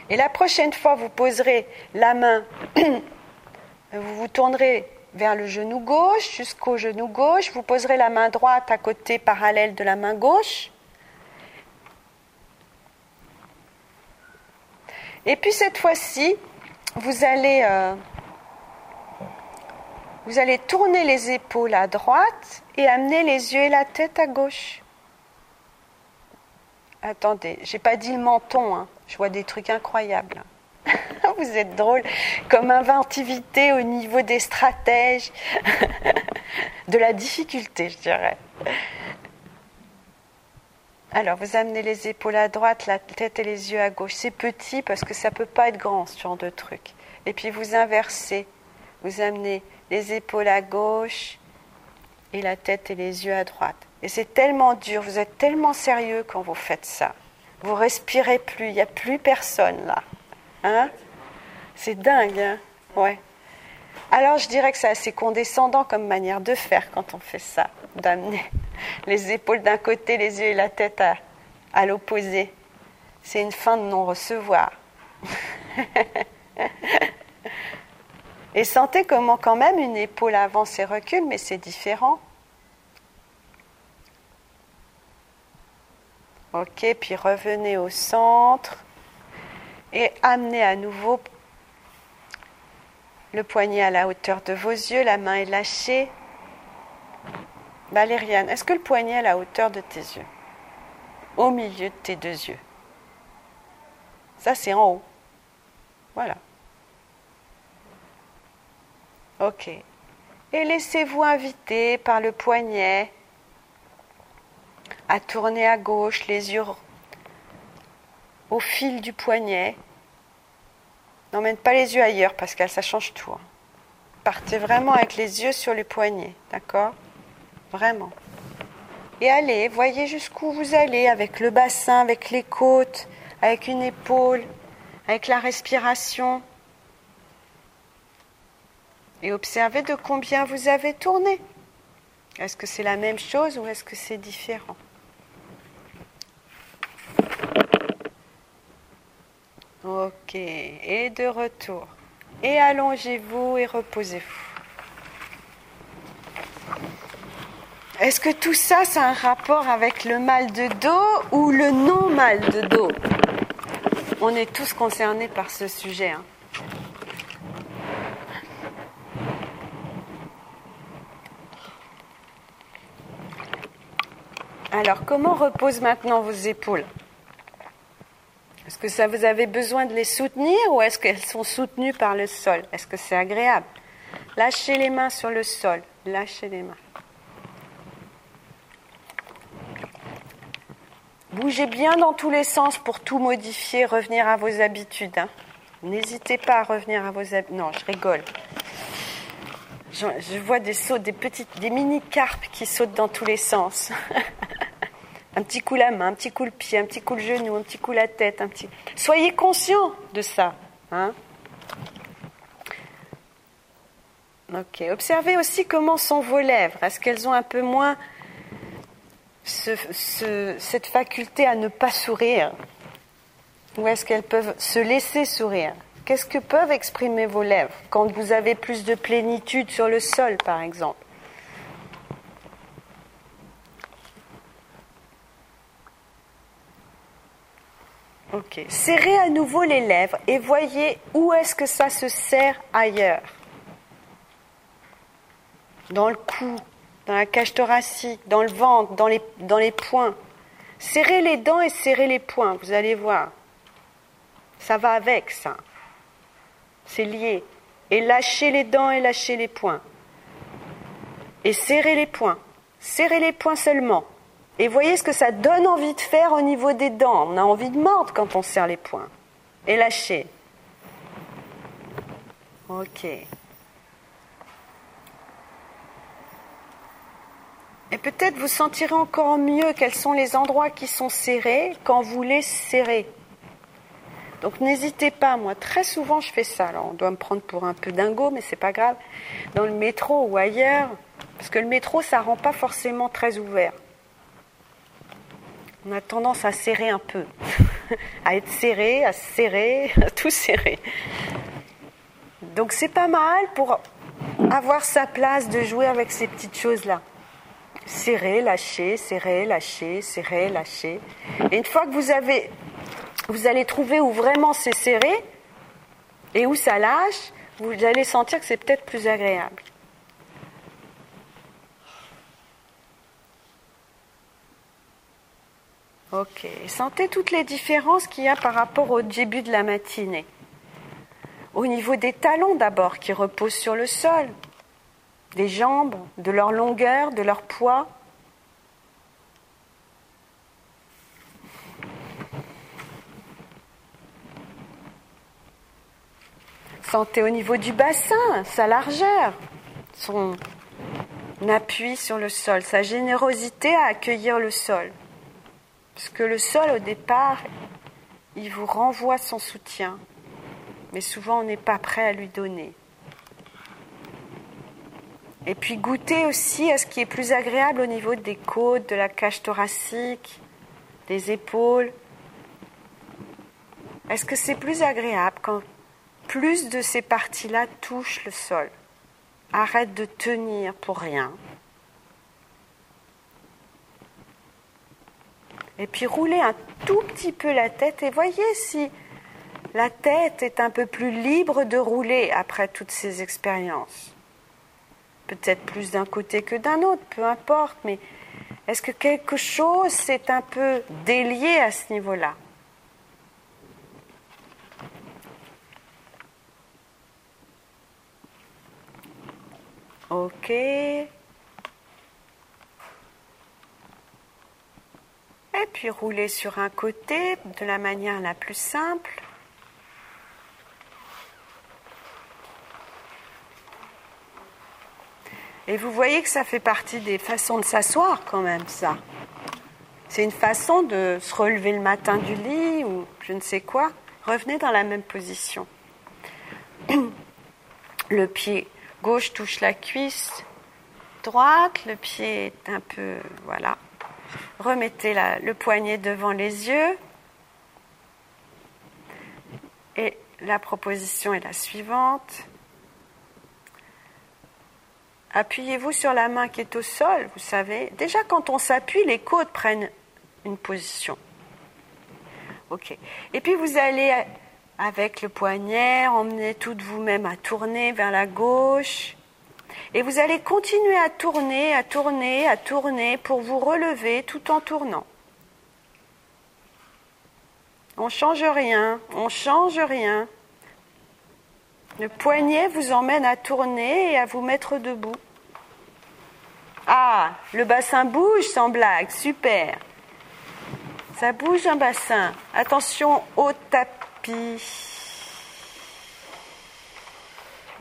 Et la prochaine fois, vous poserez la main Vous vous tournerez vers le genou gauche jusqu'au genou gauche. Vous poserez la main droite à côté parallèle de la main gauche. Et puis cette fois-ci, vous allez, euh, vous allez tourner les épaules à droite et amener les yeux et la tête à gauche. Attendez, j'ai pas dit le menton, hein. je vois des trucs incroyables. Vous êtes drôle. Comme inventivité au niveau des stratèges, de la difficulté, je dirais. Alors, vous amenez les épaules à droite, la tête et les yeux à gauche. C'est petit parce que ça ne peut pas être grand, ce genre de truc. Et puis vous inversez. Vous amenez les épaules à gauche et la tête et les yeux à droite. Et c'est tellement dur, vous êtes tellement sérieux quand vous faites ça. Vous respirez plus, il n'y a plus personne là. Hein? C'est dingue, hein? Ouais. Alors je dirais que c'est assez condescendant comme manière de faire quand on fait ça, d'amener les épaules d'un côté, les yeux et la tête à, l'opposé. C'est une fin de non-recevoir. et sentez comment quand même une épaule avance et recule, mais c'est différent. Ok, puis revenez au centre et amenez à nouveau le poignet à la hauteur de vos yeux, la main est lâchée. Valériane, est-ce que le poignet est à la hauteur de tes yeux? Au milieu de tes deux yeux. Ça, c'est en haut. Voilà. Ok. Et laissez-vous inviter par le poignet à tourner à gauche, les yeux au fil du poignet. N'emmène pas les yeux ailleurs, Pascal, ça change tout. Hein. Partez vraiment avec les yeux sur les poignets, d'accord? Vraiment. Et allez, voyez jusqu'où vous allez avec le bassin, avec les côtes, avec une épaule, avec la respiration. Et observez de combien vous avez tourné. Est-ce que c'est la même chose ou est-ce que c'est différent? Ok, et de retour. Et allongez-vous et reposez-vous. Est-ce que tout ça, c'est un rapport avec le mal de dos ou le non-mal de dos? On est tous concernés par ce sujet. Hein. Alors, comment reposent maintenant vos épaules? Est-ce que ça vous avez besoin de les soutenir ou est-ce qu'elles sont soutenues par le sol? Est-ce que c'est agréable? Lâchez les mains sur le sol. Lâchez les mains. Bougez bien dans tous les sens pour tout modifier, revenir à vos habitudes. Hein. N'hésitez pas à revenir à vos habitudes. Non, je rigole. Je, vois des sauts, des petites, des mini carpes qui sautent dans tous les sens. un petit coup la main, un petit coup le pied, un petit coup le genou, un petit coup la tête, un petit. Soyez conscient de ça. Hein. ok. Observez aussi comment sont vos lèvres. Est-ce qu'elles ont un peu moins cette faculté à ne pas sourire? Ou est-ce qu'elles peuvent se laisser sourire? Qu'est-ce que peuvent exprimer vos lèvres? Quand vous avez plus de plénitude sur le sol, par exemple Serrez à nouveau les lèvres et voyez où est-ce que ça se serre ailleurs. Dans le cou, dans la cage thoracique, dans le ventre, dans les, dans les poings. Serrez les dents et serrez les poings, vous allez voir. Ça va avec ça. C'est lié. Et lâchez les dents et lâchez les poings. Et serrez les poings. Serrez les poings seulement. Et voyez ce que ça donne envie de faire au niveau des dents. On a envie de mordre quand on serre les poings. Et lâchez. Ok. Et peut-être vous sentirez encore mieux quels sont les endroits qui sont serrés quand vous les serrez. Donc n'hésitez pas, moi très souvent je fais ça. Alors on doit me prendre pour un peu dingo, mais c'est pas grave. Dans le métro ou ailleurs, parce que le métro ça rend pas forcément très ouvert. On a tendance à serrer un peu, à être serré, à serrer, à tout serrer. Donc c'est pas mal pour avoir sa place de jouer avec ces petites choses là serrer, lâcher, serrer, lâcher, serrer, lâcher. Et une fois que vous avez, vous allez trouver où vraiment c'est serré et où ça lâche, vous allez sentir que c'est peut-être plus agréable. Ok, sentez toutes les différences qu'il y a par rapport au début de la matinée. Au niveau des talons d'abord qui reposent sur le sol, des jambes, de leur longueur, de leur poids. Sentez au niveau du bassin, sa largeur, son appui sur le sol, sa générosité à accueillir le sol. Parce que le sol, au départ, il vous renvoie son soutien, mais souvent on n'est pas prêt à lui donner. Et puis goûter aussi à ce qui est plus agréable au niveau des côtes, de la cage thoracique, des épaules. Est-ce que c'est plus agréable quand plus de ces parties-là touchent le sol? Arrête de tenir pour rien. Et puis roulez un tout petit peu la tête et voyez si la tête est un peu plus libre de rouler après toutes ces expériences peut-être plus d'un côté que d'un autre, peu importe, mais est-ce que quelque chose s'est un peu délié à ce niveau-là? Ok. Et puis rouler sur un côté de la manière la plus simple. Et vous voyez que ça fait partie des façons de s'asseoir quand même, ça. C'est une façon de se relever le matin du lit ou je ne sais quoi. Revenez dans la même position. Le pied gauche touche la cuisse droite, le pied est un peu... Voilà. Remettez le poignet devant les yeux et la proposition est la suivante. Appuyez-vous sur la main qui est au sol, vous savez. Déjà, quand on s'appuie, les côtes prennent une position. Et puis vous allez, avec le poignet, emmener tout de vous-même à tourner vers la gauche. Et vous allez continuer à tourner, à tourner, à tourner pour vous relever tout en tournant. On change rien, on change rien. Le poignet vous emmène à tourner et à vous mettre debout. Ah, le bassin bouge sans blague, super. Ça bouge un bassin. Attention au tapis.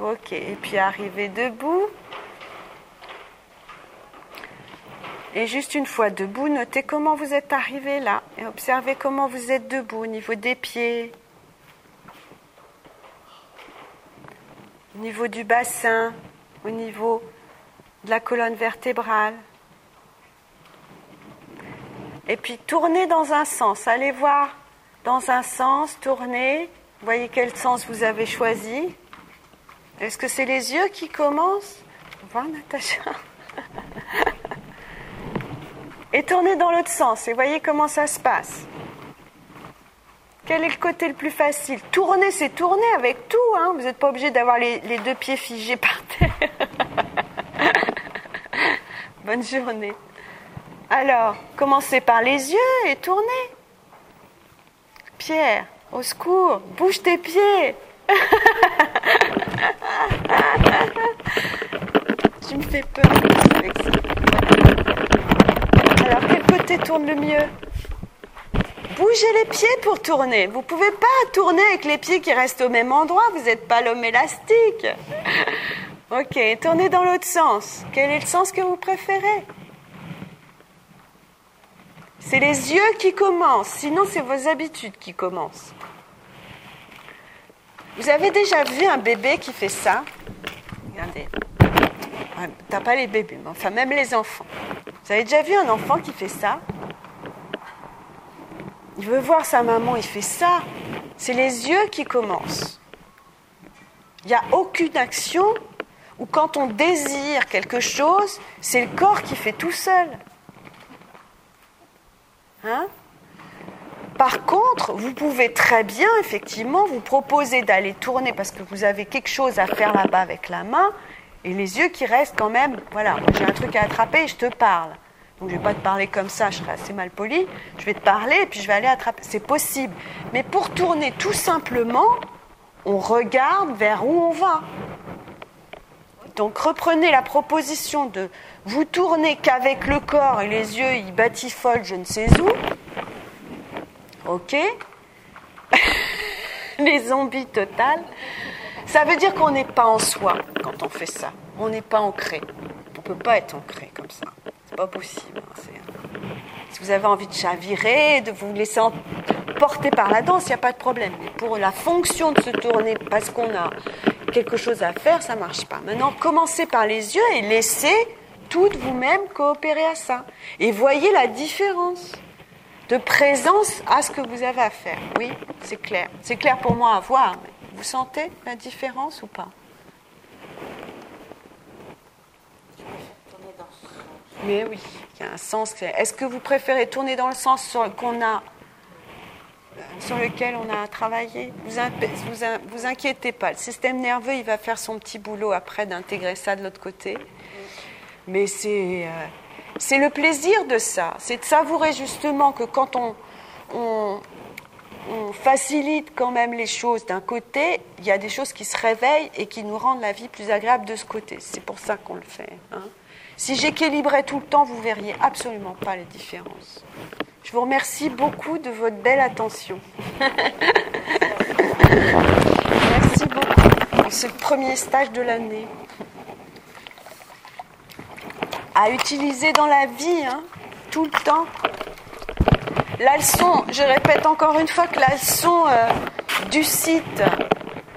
Ok, et puis arrivez debout. Et juste une fois debout, notez comment vous êtes arrivé là et observez comment vous êtes debout au niveau des pieds, au niveau du bassin, au niveau de la colonne vertébrale. Et puis tournez dans un sens, allez voir dans un sens, tournez, voyez quel sens vous avez choisi. Est-ce que c'est les yeux qui commencent Voir Natacha et tournez dans l'autre sens et voyez comment ça se passe. Quel est le côté le plus facile? Tourner, c'est tourner avec tout. Hein. Vous n'êtes pas obligé d'avoir les, les, deux pieds figés par terre. Bonne journée. Alors, commencez par les yeux et tournez. Pierre, au secours, bouge tes pieds. tu me fais peur. Alors, quel côté tourne le mieux? Bougez les pieds pour tourner. Vous ne pouvez pas tourner avec les pieds qui restent au même endroit. Vous n'êtes pas l'homme élastique. Ok, tournez dans l'autre sens. Quel est le sens que vous préférez? C'est les yeux qui commencent. Sinon, c'est vos habitudes qui commencent. Vous avez déjà vu un bébé qui fait ça Regardez. T'as pas les bébés, mais enfin même les enfants. Vous avez déjà vu un enfant qui fait ça Il veut voir sa maman, il fait ça. C'est les yeux qui commencent. Il n'y a aucune action où quand on désire quelque chose, c'est le corps qui fait tout seul. Hein par contre, vous pouvez très bien, effectivement, vous proposer d'aller tourner parce que vous avez quelque chose à faire là-bas avec la main et les yeux qui restent quand même, voilà, j'ai un truc à attraper et je te parle. Donc je ne vais pas te parler comme ça, je serai assez mal poli. Je vais te parler et puis je vais aller attraper. C'est possible. Mais pour tourner tout simplement, on regarde vers où on va. Donc reprenez la proposition de vous tourner qu'avec le corps et les yeux, ils batifolent je ne sais où. Ok Les zombies totales. Ça veut dire qu'on n'est pas en soi quand on fait ça. On n'est pas ancré. On ne peut pas être ancré comme ça. C'est pas possible. Hein, si vous avez envie de chavirer, de vous laisser porter par la danse, il n'y a pas de problème. Mais pour la fonction de se tourner parce qu'on a quelque chose à faire, ça ne marche pas. Maintenant, commencez par les yeux et laissez toutes vous-même coopérer à ça. Et voyez la différence de présence à ce que vous avez à faire. Oui, c'est clair. C'est clair pour moi à voir. Vous sentez la différence ou pas? Mais oui, il y a un sens. Est-ce que vous préférez tourner dans le sens sur, qu'on a, sur lequel on a travaillé? Vous, vous, vous inquiétez pas. Le système nerveux, il va faire son petit boulot après d'intégrer ça de l'autre côté. Mais c'est, euh, c'est le plaisir de ça. C'est de savourer justement que quand on, facilite quand même les choses d'un côté, il y a des choses qui se réveillent et qui nous rendent la vie plus agréable de ce côté. C'est pour ça qu'on le fait. Hein. Si j'équilibrais tout le temps, vous verriez absolument pas les différences. Je vous remercie beaucoup de votre belle attention. Merci beaucoup. C'est le premier stage de l'année. À utiliser dans la vie, hein, tout le temps. La leçon, je répète encore une fois que la leçon euh, du site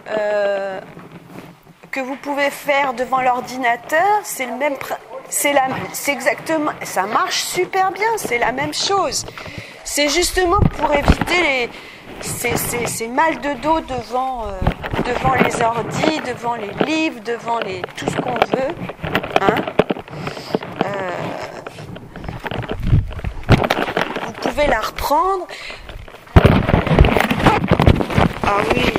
euh, que vous pouvez faire devant l'ordinateur, c'est le même, c'est exactement, ça marche super bien, c'est la même chose. C'est justement pour éviter les, ces mal de dos devant, euh, devant les ordis, devant les livres, devant les, tout ce qu'on veut. hein. Vous pouvez la reprendre. Ah oui,